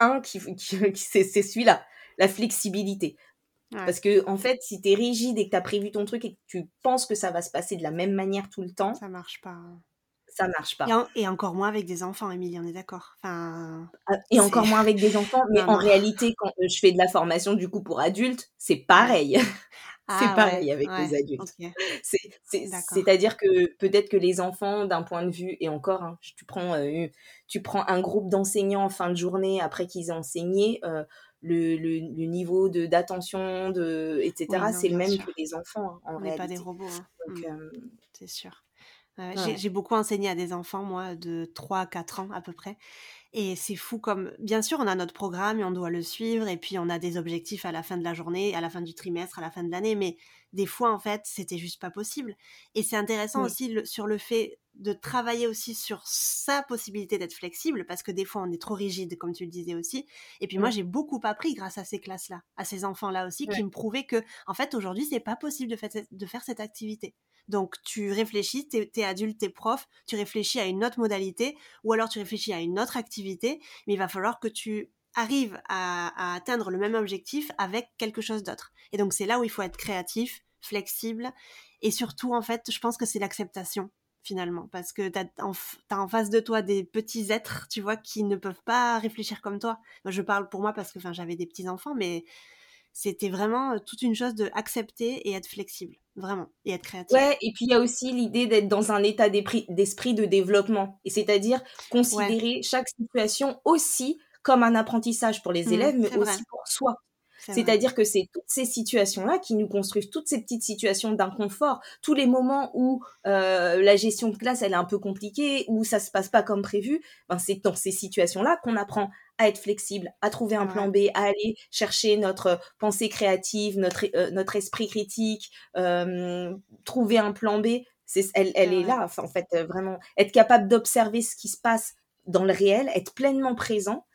un qui, qui c'est celui-là la flexibilité. Parce que, en fait, si tu es rigide et que tu as prévu ton truc et que tu penses que ça va se passer de la même manière tout le temps, ça marche pas. Hein. Ça marche pas. Et, encore moins avec des enfants, Émilie, on est d'accord. Enfin, ah, et encore moins avec des enfants, mais en réalité, quand euh, je fais de la formation du coup pour adultes, c'est pareil. c'est ah pareil avec les adultes. C'est-à-dire que peut-être que les enfants, d'un point de vue, et encore, hein, tu, prends, euh, tu prends un groupe d'enseignants en fin de journée après qu'ils aient enseigné, euh, le, le, niveau de d'attention, de, etc., c'est le même que les enfants, hein, en On n'est pas des robots. Hein. Donc, mmh. J'ai beaucoup enseigné à des enfants, moi, de 3 à 4 ans à peu près. Et c'est fou comme, bien sûr, on a notre programme et on doit le suivre, et puis on a des objectifs à la fin de la journée, à la fin du trimestre, à la fin de l'année, mais des fois, en fait, c'était juste pas possible. Et c'est intéressant aussi sur le fait de travailler aussi sur sa possibilité d'être flexible, parce que des fois, on est trop rigide, comme tu le disais aussi. Et puis moi, j'ai beaucoup appris grâce à ces classes-là, à ces enfants-là aussi, qui me prouvaient que, en fait, aujourd'hui, c'est pas possible de, de faire cette activité. Donc tu réfléchis, tu es, adulte, tu es prof, tu réfléchis à une autre modalité ou alors tu réfléchis à une autre activité, mais il va falloir que tu arrives à, atteindre le même objectif avec quelque chose d'autre. Et donc c'est là où il faut être créatif, flexible et surtout en fait je pense que c'est l'acceptation finalement parce que tu as, en face de toi des petits êtres, tu vois, qui ne peuvent pas réfléchir comme toi. je parle pour moi parce que j'avais des petits enfants, mais c'était vraiment euh, toute une chose de accepter et être flexible, vraiment, et être créatif. Ouais, et puis il y a aussi l'idée d'être dans un état d'esprit de développement, et c'est-à-dire considérer chaque situation aussi comme un apprentissage pour les mmh, élèves, mais aussi pour soi. C'est-à-dire que c'est toutes ces situations-là qui nous construisent toutes ces petites situations d'inconfort, tous les moments où euh, la gestion de classe elle est un peu compliquée, où ça se passe pas comme prévu. Ben c'est dans ces situations-là qu'on apprend à être flexible, à trouver un plan B, à aller chercher notre pensée créative, notre euh, notre esprit critique, euh, trouver un plan B. C'est, elle, elle est là, en fait, vraiment être capable d'observer ce qui se passe dans le réel, être pleinement présent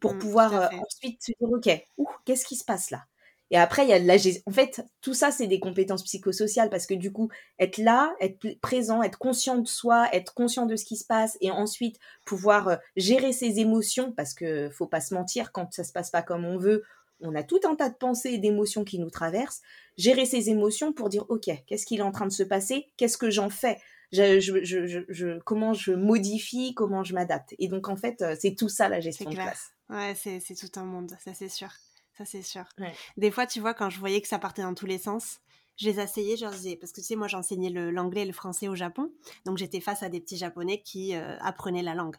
pour mmh, pouvoir euh, ensuite se dire ok, qu'est-ce qui se passe là? Et après il y a la En fait, tout ça c'est des compétences psychosociales parce que du coup être là, être présent, être conscient de soi, être conscient de ce qui se passe et ensuite pouvoir euh, gérer ses émotions parce que faut pas se mentir quand ça se passe pas comme on veut. On a tout un tas de pensées et d'émotions qui nous traversent. Gérer ses émotions pour dire ok, qu'est-ce qui est en train de se passer? Qu'est-ce que j'en fais? Je, comment je modifie, comment je m'adapte? Et donc, en fait, euh, c'est tout ça la gestion de classe. Ouais, c'est tout un monde, ça c'est sûr. Ça c'est sûr. Des fois, tu vois, quand je voyais que ça partait dans tous les sens, je les asseyais, je leur disais, parce que tu sais, moi j'enseignais l'anglais et le français au Japon, donc j'étais face à des petits japonais qui euh, apprenaient la langue.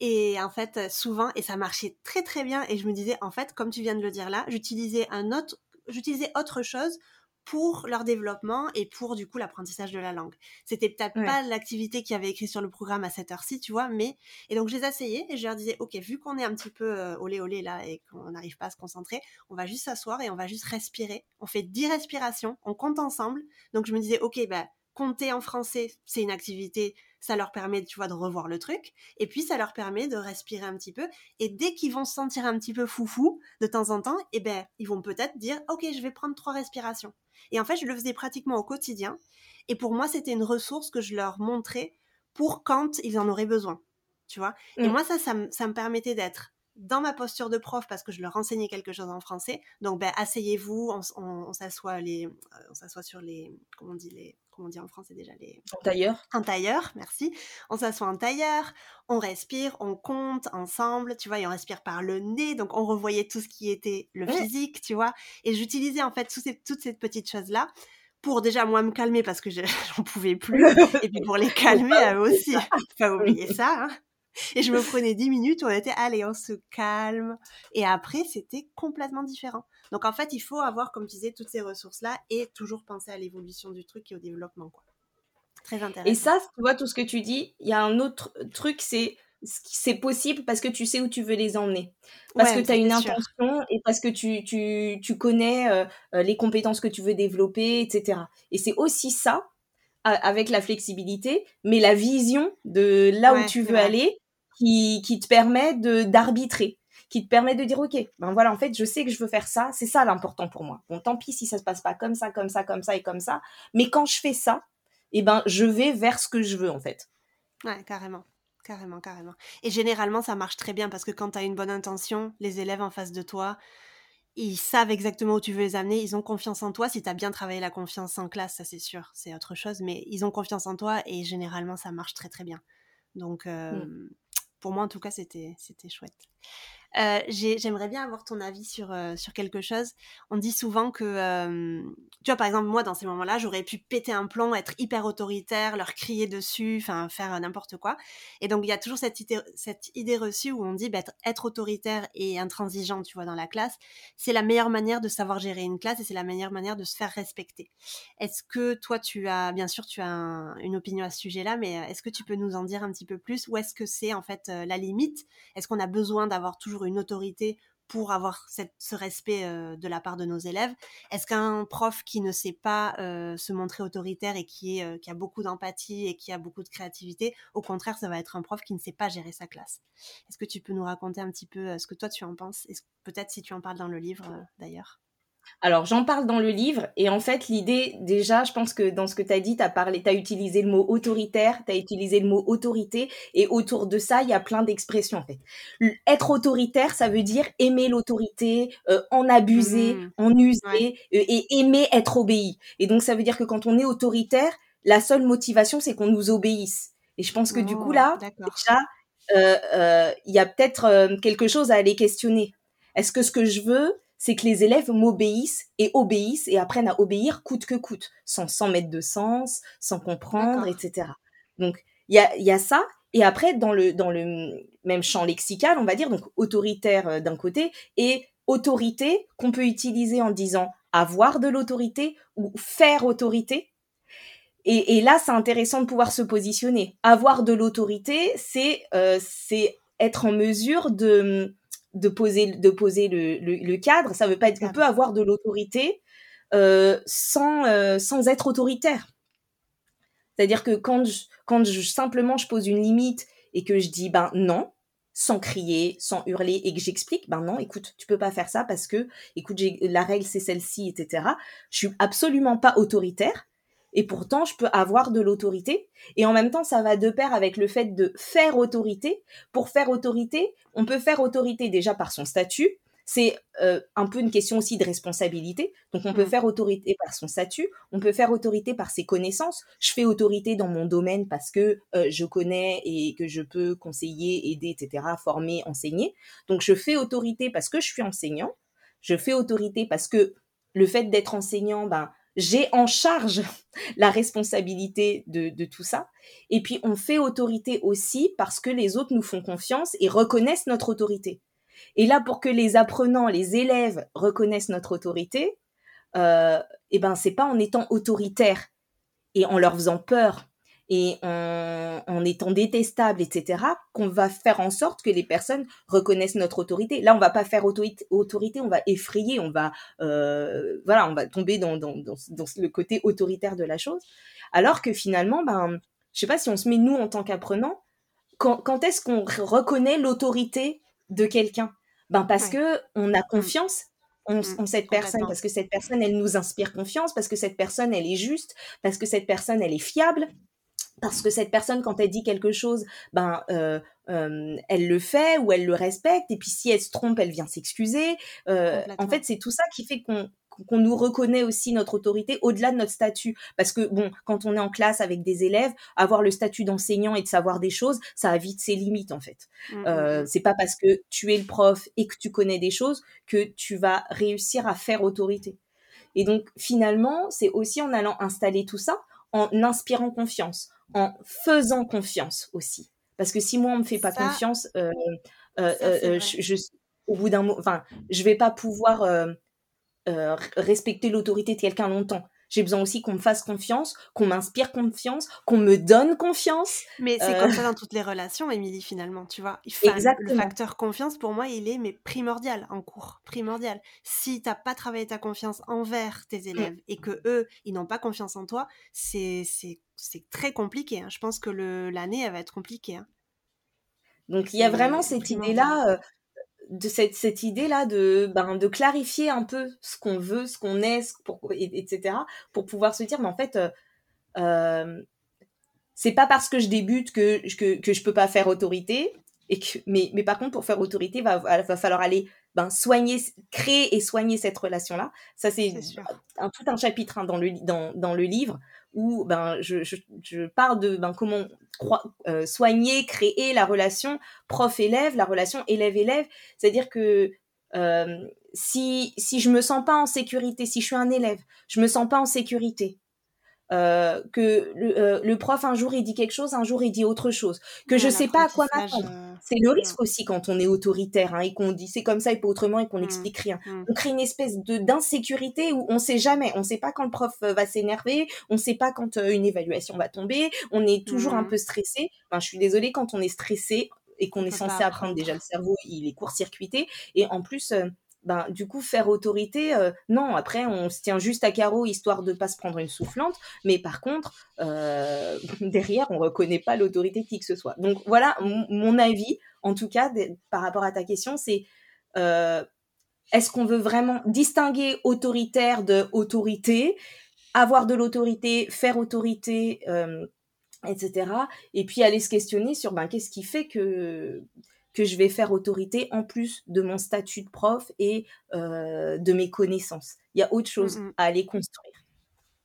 Et en fait, souvent, et ça marchait très très bien, et je me disais, en fait, comme tu viens de le dire là, j'utilisais un autre, j'utilisais autre chose pour leur développement et pour du coup l'apprentissage de la langue. C'était peut-être pas l'activité qui avait écrit sur le programme à cette heure-ci, tu vois, mais et donc je les asseyais et je leur disais OK, vu qu'on est un petit peu euh, olé olé là et qu'on n'arrive pas à se concentrer, on va juste s'asseoir et on va juste respirer. On fait 10 respirations, on compte ensemble. Donc je me disais OK, bah compter en français, c'est une activité, ça leur permet, tu vois, de revoir le truc. Et puis, ça leur permet de respirer un petit peu. Et dès qu'ils vont se sentir un petit peu foufou, de temps en temps, eh ben, ils vont peut-être dire, OK, je vais prendre trois respirations. Et en fait, je le faisais pratiquement au quotidien. Et pour moi, c'était une ressource que je leur montrais pour quand ils en auraient besoin. Tu vois Et mmh. moi, ça, ça, me permettait d'être dans ma posture de prof parce que je leur enseignais quelque chose en français. Donc, ben, asseyez-vous, on, s'assoit les, on s'assoit sur les, comment on dit les, comment on dit en français déjà les. En tailleur. En tailleur, merci. On s'assoit en tailleur, on respire, on compte ensemble, tu vois, et on respire par le nez. Donc, on revoyait tout ce qui était le physique, tu vois. Et j'utilisais en fait toutes ces, toutes ces petites choses là pour déjà moi me calmer parce que j'en pouvais plus et puis pour les calmer aussi pas oublier ça hein. Et je me prenais 10 minutes où on était, allez, on se calme. Et après, c'était complètement différent. Donc en fait, il faut avoir, comme tu disais, toutes ces ressources-là et toujours penser à l'évolution du truc et au développement. Quoi. Très intéressant. Et ça, tu vois, tout ce que tu dis, il y a un autre truc, c'est c'est possible parce que tu sais où tu veux les emmener. Parce que tu as une intention et parce que tu, tu, tu connais euh, les compétences que tu veux développer, etc. Et c'est aussi ça, avec la flexibilité, mais la vision de là où tu veux aller qui, qui te permet d'arbitrer qui te permet de dire ok ben voilà en fait je sais que je veux faire ça c'est ça l'important pour moi bon tant pis si ça se passe pas comme ça comme ça comme ça et comme ça mais quand je fais ça eh ben je vais vers ce que je veux en fait ouais carrément Carrément, carrément. Et généralement, ça marche très bien parce que quand tu as une bonne intention, les élèves en face de toi, ils savent exactement où tu veux les amener, ils ont confiance en toi. Si tu as bien travaillé la confiance en classe, ça c'est sûr, c'est autre chose, mais ils ont confiance en toi et généralement, ça marche très très bien. Donc, mmh. Pour moi, en tout cas, c'était chouette. Euh, j'aimerais bien avoir ton avis sur, euh, sur quelque chose. On dit souvent que, euh, tu vois, par exemple, moi, dans ces moments-là, j'aurais pu péter un plomb, être hyper autoritaire, leur crier dessus, enfin, faire n'importe quoi. Et donc, il y a toujours cette idée, reçue où on dit, bah, être autoritaire et intransigeant, tu vois, dans la classe, c'est la meilleure manière de savoir gérer une classe et c'est la meilleure manière de se faire respecter. Est-ce que toi, tu as, bien sûr, tu as une opinion à ce sujet-là, mais est-ce que tu peux nous en dire un petit peu plus? Ou est-ce que c'est, en fait, la limite? Est-ce qu'on a besoin d'avoir toujours une autorité pour avoir ce respect euh, de la part de nos élèves. Est-ce qu'un prof qui ne sait pas euh, se montrer autoritaire et qui, est, euh, qui a beaucoup d'empathie et qui a beaucoup de créativité, au contraire, ça va être un prof qui ne sait pas gérer sa classe? Est-ce que tu peux nous raconter un petit peu ce que toi tu en penses? Peut-être si tu en parles dans le livre d'ailleurs. Alors, j'en parle dans le livre, et en fait, l'idée, déjà, je pense que dans ce que tu as dit, tu as parlé, tu as utilisé le mot autoritaire, tu as utilisé le mot autorité, et autour de ça, il y a plein d'expressions, en fait. Être autoritaire, ça veut dire aimer l'autorité, euh, en abuser, mmh. en user, euh, et aimer être obéi. Et donc, ça veut dire que quand on est autoritaire, la seule motivation, c'est qu'on nous obéisse. Et je pense que du coup, oh, là, déjà, euh, il y a peut-être quelque chose à aller questionner. Est-ce que ce que je veux, c'est que les élèves m'obéissent et obéissent et apprennent à obéir coûte que coûte, sans, sans mettre de sens, sans comprendre, etc. Donc, il y a, y a ça. Et après, dans le, dans le même champ lexical, on va dire, donc autoritaire euh, d'un côté, et autorité qu'on peut utiliser en disant avoir de l'autorité ou faire autorité. Et, et là, c'est intéressant de pouvoir se positionner. Avoir de l'autorité, c'est euh, c'est être en mesure de de poser, de poser le, le, cadre. Ça veut pas être qu'on peut avoir de l'autorité euh, sans, euh, sans être autoritaire. C'est-à-dire que quand, je, quand je, simplement je pose une limite et que je dis ben non, sans crier, sans hurler et que j'explique, ben non, écoute, tu peux pas faire ça parce que, écoute, la règle c'est celle-ci, etc. Je suis absolument pas autoritaire et pourtant je peux avoir de l'autorité. Et en même temps, ça va de pair avec le fait de faire autorité. Pour faire autorité, on peut faire autorité déjà par son statut. C'est euh, un peu une question aussi de responsabilité. Donc on peut mmh. faire autorité par son statut, on peut faire autorité par ses connaissances. Je fais autorité dans mon domaine parce que euh, je connais et que je peux conseiller, aider, etc., former, enseigner. Donc je fais autorité parce que je suis enseignant. Je fais autorité parce que le fait d'être enseignant, ben, j'ai en charge la responsabilité de, tout ça. Et puis, on fait autorité aussi parce que les autres nous font confiance et reconnaissent notre autorité. Et là, pour que les apprenants, les élèves reconnaissent notre autorité, euh, eh ben, c'est pas en étant autoritaire et en leur faisant peur et en, étant détestable, etc., qu'on va faire en sorte que les personnes reconnaissent notre autorité. Là, on va pas faire autorité, on va effrayer, on va, euh, voilà, on va tomber dans, dans, dans, le côté autoritaire de la chose. Alors que finalement, ben, je sais pas si on se met nous en tant qu'apprenants, quand, quand est-ce qu'on reconnaît l'autorité de quelqu'un? Ben parce que on a mmh. confiance en, mmh, cette personne, parce que cette personne, elle nous inspire confiance, parce que cette personne, elle est juste, parce que cette personne, elle est fiable, parce que cette personne, quand elle dit quelque chose, ben, euh, euh, elle le fait ou elle le respecte. Et puis si elle se trompe, elle vient s'excuser. Euh, en fait, c'est tout ça qui fait qu'on qu'on nous reconnaît aussi notre autorité au-delà de notre statut. Parce que, bon, quand on est en classe avec des élèves, avoir le statut d'enseignant et de savoir des choses, ça a vite ses limites, en fait. Mmh, mmh, euh, mmh. C'est pas parce que tu es le prof et que tu connais des choses que tu vas réussir à faire autorité. Et donc, finalement, c'est aussi en allant installer tout ça, en inspirant confiance, en faisant confiance aussi. Parce que si moi, on me fait pas confiance, euh, euh, euh, je, au bout d'un mot, enfin, je vais pas pouvoir respecter l'autorité de quelqu'un longtemps. J'ai besoin aussi qu'on me fasse confiance, qu'on m'inspire confiance, qu'on me donne confiance. Mais c'est comme ça dans toutes les relations, Émilie, finalement, tu vois. Exactement. Le facteur confiance, pour moi, il est mais primordial en cours, primordial. Si t'as pas travaillé ta confiance envers tes mmh. élèves et que eux, ils n'ont pas confiance en toi, c'est très compliqué. Hein. Je pense que l'année, elle va être compliquée. Hein. Donc il y a vraiment cette idée-là, de cette, cette idée-là de, ben, de clarifier un peu ce qu'on veut, ce qu'on est, pour, etc., pour pouvoir se dire, mais en fait, euh, euh, c'est pas parce que je débute que, que, que je peux pas faire autorité, et que, mais, mais par contre, pour faire autorité, va, va falloir aller ben, soigner, créer et soigner cette relation-là. Ça, c'est un, tout un chapitre hein, dans, le, dans, dans le livre où ben, je, je, de ben, comment euh, soigner, créer la relation prof-élève, la relation élève-élève. C'est-à-dire que euh, si, si je me sens pas en sécurité, si je suis un élève, je me sens pas en sécurité, euh, que le, euh, le, prof un jour il dit quelque chose, un jour il dit autre chose, que je sais pas à quoi m'attendre. Euh, c'est le risque aussi quand on est autoritaire hein, et qu'on dit c'est comme ça et pas autrement et qu'on n'explique mmh, rien. Mmh. On crée une espèce de d'insécurité où on sait jamais, on sait pas quand le prof va s'énerver, on sait pas quand une évaluation va tomber, on est toujours un mmh. peu stressé. Enfin, je suis désolée quand on est stressé et qu'on est censé apprendre déjà le cerveau, il est court-circuité et en plus ben, du coup, faire autorité, euh, non, après, on se tient juste à carreau histoire de pas se prendre une soufflante, mais par contre, euh, derrière, on reconnaît pas l'autorité qui que ce soit. Donc voilà, mon avis, en tout cas, par rapport à ta question, c'est euh, est-ce qu'on veut vraiment distinguer autoritaire de autorité, avoir de l'autorité, faire autorité, etc. Et puis aller se questionner sur ben, qu'est-ce qui fait que que je vais faire autorité en plus de mon statut de prof et euh, de mes connaissances. Il y a autre chose à aller construire.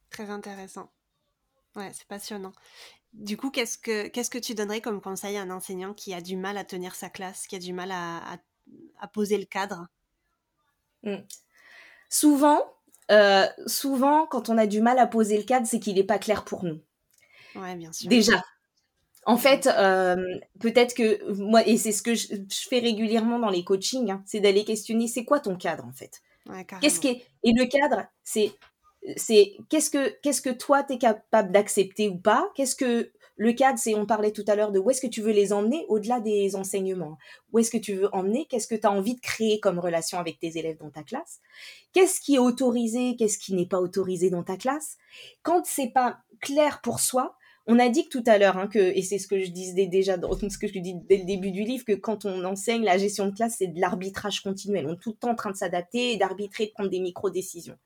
Très intéressant. Ouais, c'est passionnant. Du coup, qu'est-ce que, qu'est-ce que tu donnerais comme conseil à un enseignant qui a du mal à tenir sa classe, qui a du mal à, à, poser le cadre? Souvent, euh, souvent, quand on a du mal à poser le cadre, c'est qu'il n'est pas clair pour nous. Ouais, bien sûr. Déjà, en fait, euh, peut-être que moi, et c'est ce que je, fais régulièrement dans les coachings, hein, c'est d'aller questionner c'est quoi ton cadre en fait? Qu'est-ce qui est Et le cadre, c'est c'est qu'est-ce que qu'est-ce que toi tu es capable d'accepter ou pas? Qu'est-ce que le cadre, c'est on parlait tout à l'heure de où est-ce que tu veux les emmener au-delà des enseignements. Où est-ce que tu veux emmener? Qu'est-ce que tu as envie de créer comme relation avec tes élèves dans ta classe? Qu'est-ce qui est autorisé? Qu'est-ce qui n'est pas autorisé dans ta classe? Quand c'est pas clair pour soi, on a dit que tout à l'heure, hein, que, et c'est ce que je disais déjà ce que je dis dès le début du livre, que quand on enseigne la gestion de classe, c'est de l'arbitrage continuel. On est tout le temps en train de s'adapter, d'arbitrer, de prendre des micro-décisions.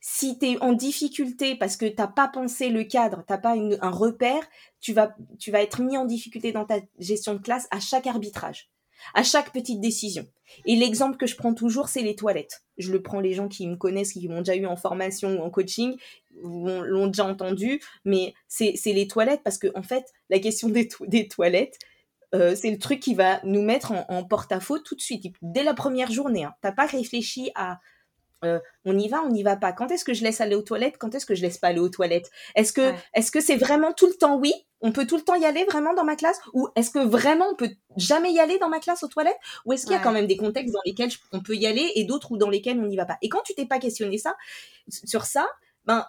Si tu es en difficulté parce que tu n'as pas pensé le cadre, tu n'as pas un repère, tu vas, tu vas être mis en difficulté dans ta gestion de classe à chaque arbitrage à chaque petite décision. Et l'exemple que je prends toujours, c'est les toilettes. Je le prends les gens qui me connaissent, qui m'ont déjà eu en formation ou en coaching, l'ont déjà entendu, mais c'est les toilettes parce que en fait, la question des, des toilettes, euh, c'est le truc qui va nous mettre en, porte-à-faux tout de suite, dès la première journée. Hein. T'as pas réfléchi à euh, on y va, on n'y va pas. Quand est-ce que je laisse aller aux toilettes? Quand est-ce que je laisse pas aller aux toilettes? Est-ce que est-ce que c'est vraiment tout le temps oui? On peut tout le temps y aller vraiment dans ma classe? Ou est-ce que vraiment on peut jamais y aller dans ma classe aux toilettes? Ou est-ce qu'il y a quand même des contextes dans lesquels on peut y aller et d'autres où dans lesquels on n'y va pas? Et quand tu t'es pas questionné ça sur ça, ben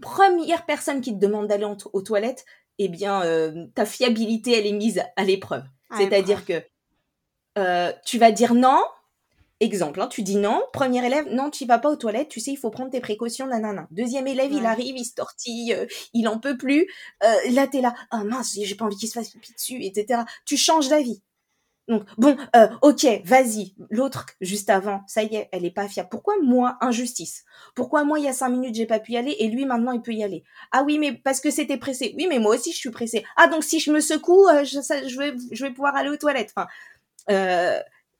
première personne qui te demande d'aller aux toilettes, eh bien euh, ta fiabilité elle est mise à l'épreuve. C'est-à-dire que euh, tu vas dire non, Exemple, hein, tu dis non, premier élève, non, tu vas pas aux toilettes, tu sais, il faut prendre tes précautions, nanana. Deuxième élève, il arrive, il se tortille, euh, il en peut plus. Là, t'es là, ah mince, j'ai pas envie qu'il se fasse pipi dessus, etc. Tu changes d'avis. Donc, bon, euh, ok, vas-y. L'autre, juste avant, ça y est, elle est pas fiable. Pourquoi moi, injustice? Pourquoi moi, il y a cinq minutes, j'ai pas pu y aller et lui, maintenant, il peut y aller? Ah oui, mais parce que c'était pressé. Oui, mais moi aussi, je suis pressée. Ah, donc si je me secoue, je, je, vais, je vais pouvoir aller aux toilettes. Enfin,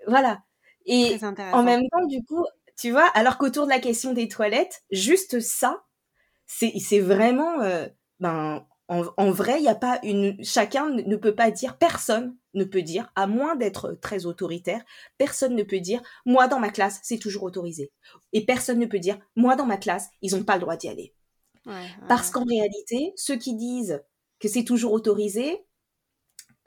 voilà. Et en même temps, du coup, tu vois, alors qu'autour de la question des toilettes, juste ça, c'est vraiment, euh, ben, en, vrai, il n'y a pas une, chacun ne peut pas dire, personne ne peut dire, à moins d'être très autoritaire, personne ne peut dire, moi dans ma classe, c'est toujours autorisé. Et personne ne peut dire, moi dans ma classe, ils n'ont pas le droit d'y aller. Parce qu'en réalité, ceux qui disent que c'est toujours autorisé,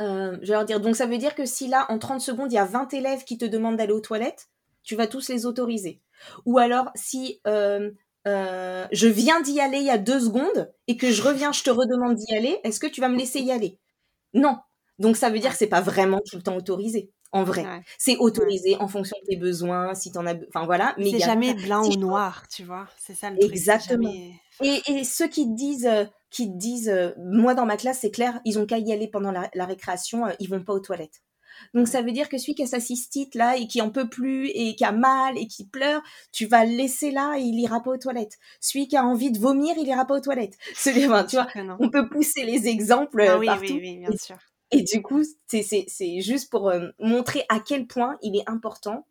euh, je vais leur dire, donc ça veut dire que si là, en 30 secondes, il y a 20 élèves qui te demandent d'aller aux toilettes, tu vas tous les autoriser. Ou alors, si euh, euh, je viens d'y aller il y a deux secondes et que je reviens, je te redemande d'y aller, est-ce que tu vas me laisser y aller? Non. Donc ça veut dire que c'est pas vraiment tout le temps autorisé. En vrai, c'est autorisé en fonction de tes besoins, si t'en as, enfin voilà. Mais c'est jamais blanc ou noir, tu vois. C'est ça le truc. Exactement. Et, ceux qui te disent, euh, qui te disent, euh, moi dans ma classe c'est clair, ils ont qu'à y aller pendant la, récréation, ils vont pas aux toilettes. Donc ça veut dire que celui qui a sa cystite là et qui en peut plus et qui a mal et qui pleure, tu vas le laisser là et il ira pas aux toilettes. Celui qui a envie de vomir, il ira pas aux toilettes. Celui, tu vois, on peut pousser les exemples ah, oui, partout. Oui, oui, bien sûr. Et, du coup, c'est juste pour euh, montrer à quel point il est important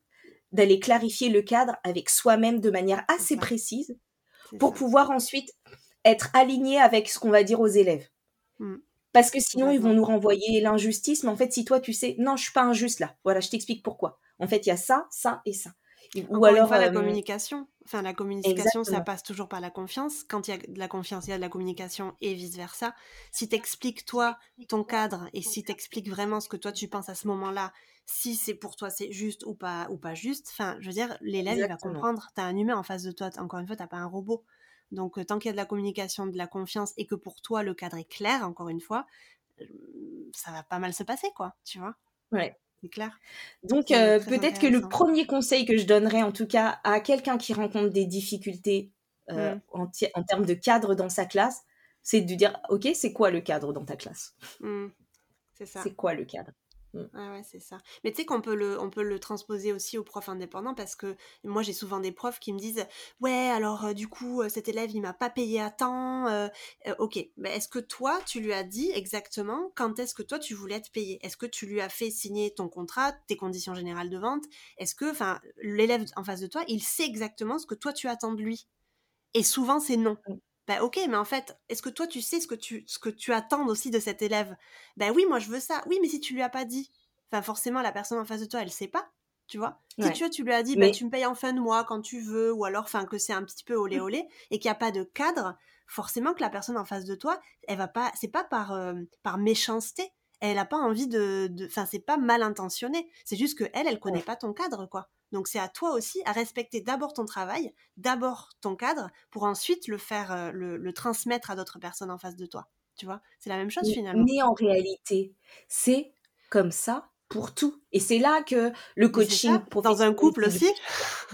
d'aller clarifier le cadre avec soi-même de manière assez précise pour pouvoir ensuite être aligné avec ce qu'on va dire aux élèves. Mmh. Parce que sinon, ils vont nous renvoyer l'injustice. Mais en fait, si toi, tu sais, non, je suis pas injuste là. Voilà, je t'explique pourquoi. En fait, il y a ça, ça et ça. Ou alors la communication. Enfin, la communication, ça passe toujours par la confiance. Quand il y a de la confiance, il y a de la communication et vice versa. Si t'expliques toi ton cadre et si t'expliques vraiment ce que toi tu penses à ce moment-là, si c'est pour toi c'est juste ou pas ou pas juste. Enfin, je veux dire, l'élève il va comprendre. T'as un humain en face de toi. Encore une fois, t'as pas un robot. Donc, euh, tant qu'il y a de la communication, de la confiance et que pour toi, le cadre est clair, encore une fois, euh, ça va pas mal se passer, quoi, tu vois? Ouais. C'est clair. Donc, euh, peut-être que le premier conseil que je donnerais, en tout cas, à quelqu'un qui rencontre des difficultés mmh. en, en, termes de cadre dans sa classe, c'est de dire, OK, c'est quoi le cadre dans ta classe? Mmh. C'est ça. C'est quoi le cadre? Mm. Ah ouais, c'est ça. Mais tu sais qu'on peut le, on peut le transposer aussi aux profs indépendants parce que moi j'ai souvent des profs qui me disent ouais alors euh, du coup euh, cet élève il m'a pas payé à temps. Euh, ok, mais est-ce que toi tu lui as dit exactement quand est-ce que toi tu voulais être payé Est-ce que tu lui as fait signer ton contrat, tes conditions générales de vente? Est-ce que enfin l'élève en face de toi il sait exactement ce que toi tu attends de lui? Et souvent c'est non. Mm. Bah ok, mais en fait, est-ce que toi tu sais ce que tu, ce que tu attends aussi de cet élève? Ben oui, moi je veux ça. Oui, mais si tu lui as pas dit, enfin forcément la personne en face de toi, elle sait pas, tu vois? Si tu, tu lui as dit, bah, tu me payes en fin de mois quand tu veux, ou alors enfin que c'est un petit peu olé mmh. olé et qu'il n'y a pas de cadre, forcément que la personne en face de toi, elle va pas, c'est pas par, euh, par méchanceté, elle n'a pas envie de, enfin c'est pas mal intentionné, c'est juste que elle, elle connaît pas ton cadre quoi. Donc c'est à toi aussi à respecter d'abord ton travail, d'abord ton cadre, pour ensuite le faire, euh, le, transmettre à d'autres personnes en face de toi. Tu vois, c'est la même chose finalement. Mais en réalité, c'est comme ça pour tout. Et c'est là que le coaching pour dans un couple aussi,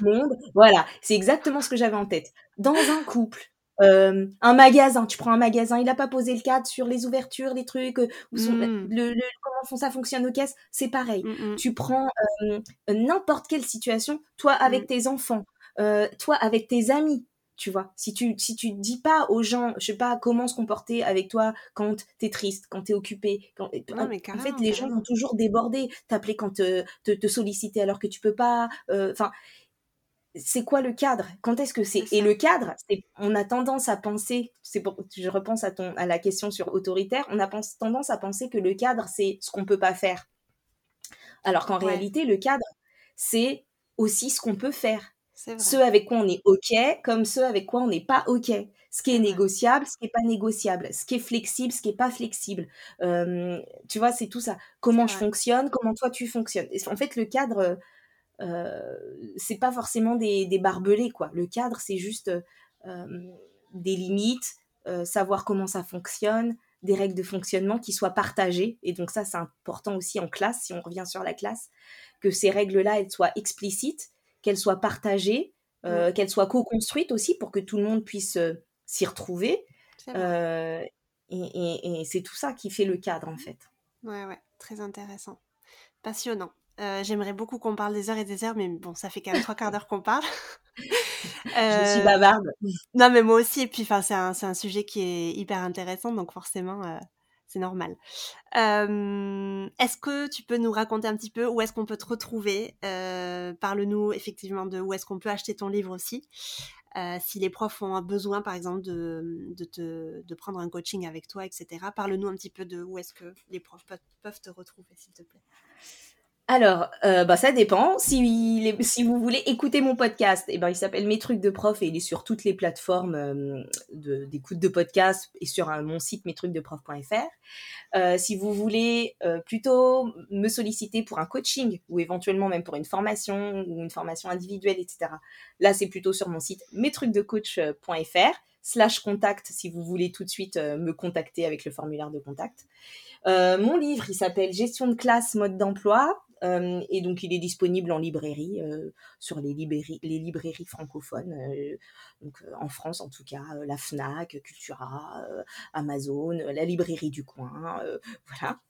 monde, voilà, c'est exactement ce que j'avais en tête. Dans un couple, euh, un magasin, tu prends un magasin, il n'a pas posé le cadre sur les ouvertures, les trucs, euh, mmh. le, comment ça fonctionne aux caisses, c'est pareil. Mmh, mmh. Tu prends euh, n'importe quelle situation, toi avec tes enfants, toi avec tes amis, tu vois. Si tu si tu dis pas aux gens, je sais pas comment se comporter avec toi quand t'es triste, quand t'es occupé, quand, en fait les gens vont toujours déborder, t'appeler quand te, te, te solliciter alors que tu peux pas, enfin c'est quoi le cadre? Quand est-ce que c'est Et le cadre, on a tendance à penser, c'est pour je repense à ton à la question sur autoritaire, on a tendance à penser que le cadre c'est ce qu'on peut pas faire. Alors qu'en réalité, le cadre c'est aussi ce qu'on peut faire. Ceux avec quoi on est OK, comme ceux avec quoi on n'est pas OK. Ce qui est négociable, ce qui n'est pas négociable. Ce qui est flexible, ce qui n'est pas flexible. tu vois, c'est tout ça. Comment je fonctionne, comment toi tu fonctionnes. En fait, le cadre, euh, c'est pas forcément des, barbelés, quoi. Le cadre, c'est juste euh, des limites, euh, savoir comment ça fonctionne, des règles de fonctionnement qui soient partagées. Et donc ça, c'est important aussi en classe, si on revient sur la classe, que ces règles-là, elles soient explicites, qu'elles soient partagées, qu'elles soient co-construites aussi pour que tout le monde puisse s'y retrouver. et, et c'est tout ça qui fait le cadre, en fait. Ouais, ouais, très intéressant. Passionnant. Euh, j'aimerais beaucoup qu'on parle des heures et des heures, mais bon, ça fait quand même trois quarts d'heure qu'on parle. Je suis bavarde. Non, mais moi aussi. Et puis, enfin, c'est un, un, sujet qui est hyper intéressant, donc forcément, euh, c'est normal. est-ce que tu peux nous raconter un petit peu où est-ce qu'on peut te retrouver? Parle-nous effectivement de où est-ce qu'on peut acheter ton livre aussi. si les profs ont besoin, par exemple, de, de, te, de prendre un coaching avec toi, etc. Parle-nous un petit peu de où est-ce que les profs peuvent te retrouver, s'il te plaît. Alors, euh, bah, ça dépend. Si, vous voulez écouter mon podcast, eh ben, il s'appelle Mes trucs de prof et il est sur toutes les plateformes euh, d'écoute de, podcast et sur mon site mestrucsdeprof.fr. Euh, si vous voulez plutôt me solliciter pour un coaching ou éventuellement même pour une formation ou une formation individuelle, etc. Là, c'est plutôt sur mon site mestrucsdecoach.fr slash contact si vous voulez tout de suite me contacter avec le formulaire de contact. mon livre, il s'appelle Gestion de classe, mode d'emploi. Et donc, il est disponible en librairie, sur les librairies, francophones, donc en France en tout cas, la FNAC, Cultura, Amazon, la librairie du coin, voilà.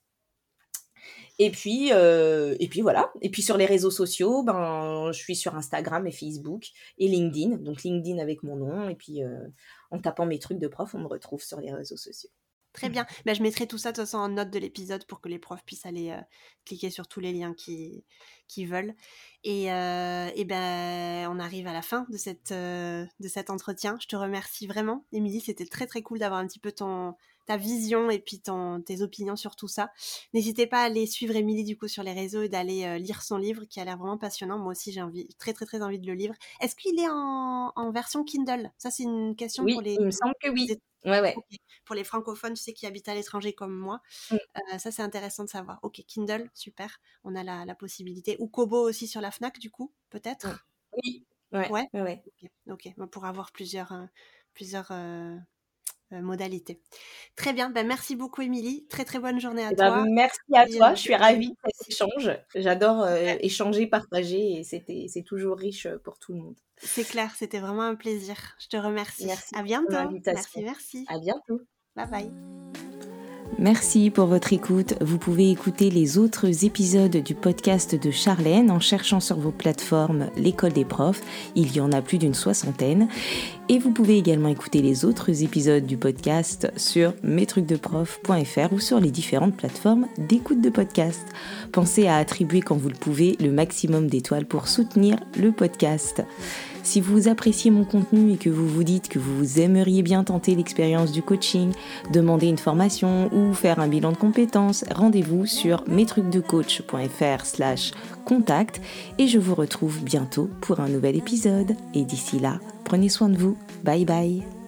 Et puis, et puis voilà. Et puis sur les réseaux sociaux, ben, je suis sur Instagram et Facebook et LinkedIn. Donc LinkedIn avec mon nom. Et puis en tapant mes trucs de prof, on me retrouve sur les réseaux sociaux. Très bien. Bah, je mettrai tout ça de toute façon en note de l'épisode pour que les profs puissent aller euh, cliquer sur tous les liens qui, qui veulent. Et, ben, on arrive à la fin de, euh, de cet entretien. Je te remercie vraiment, Émilie. C'était très très cool d'avoir un petit peu ton, ta vision et puis ton, tes opinions sur tout ça. N'hésitez pas à aller suivre Émilie du coup sur les réseaux et d'aller lire son livre qui a l'air vraiment passionnant. Moi aussi, j'ai envie, très très très envie de le lire. Est-ce qu'il est en, en, version Kindle? Ça, c'est une question pour les. Il me semble que oui. Ouais, ouais. Pour les francophones, tu sais, qui habitent à l'étranger comme moi. Mm. Euh, ça, c'est intéressant de savoir. Ok, Kindle, super. On a la, possibilité. Ou Kobo aussi sur la FNAC, du coup, peut-être? Mm. Oui. Ouais. Ouais? ouais. Ok. Pour avoir plusieurs, euh, plusieurs euh, modalités. Très bien. Ben, merci beaucoup, Émilie. Très, très bonne journée à eh ben, toi. merci à toi. Je suis ravie de cet échange. J'adore échanger, partager et c'est toujours riche pour tout le monde. C'est clair, c'était vraiment un plaisir. Je te remercie. Merci. À bientôt. Merci, merci. À bientôt. Bye bye. Merci pour votre écoute. Vous pouvez écouter les autres épisodes du podcast de Charlène en cherchant sur vos plateformes l'école des profs. Il y en a plus d'une soixantaine. Et vous pouvez également écouter les autres épisodes du podcast sur mestrucsdeprof.fr ou sur les différentes plateformes d'écoute de podcast. Pensez à attribuer quand vous le pouvez le maximum d'étoiles pour soutenir le podcast. Si vous appréciez mon contenu et que vous vous dites que vous aimeriez bien tenter l'expérience du coaching, demander une formation ou faire un bilan de compétences, rendez-vous sur mestrucsdecoach.fr slash contact et je vous retrouve bientôt pour un nouvel épisode. Et d'ici là, prenez soin de vous. Bye bye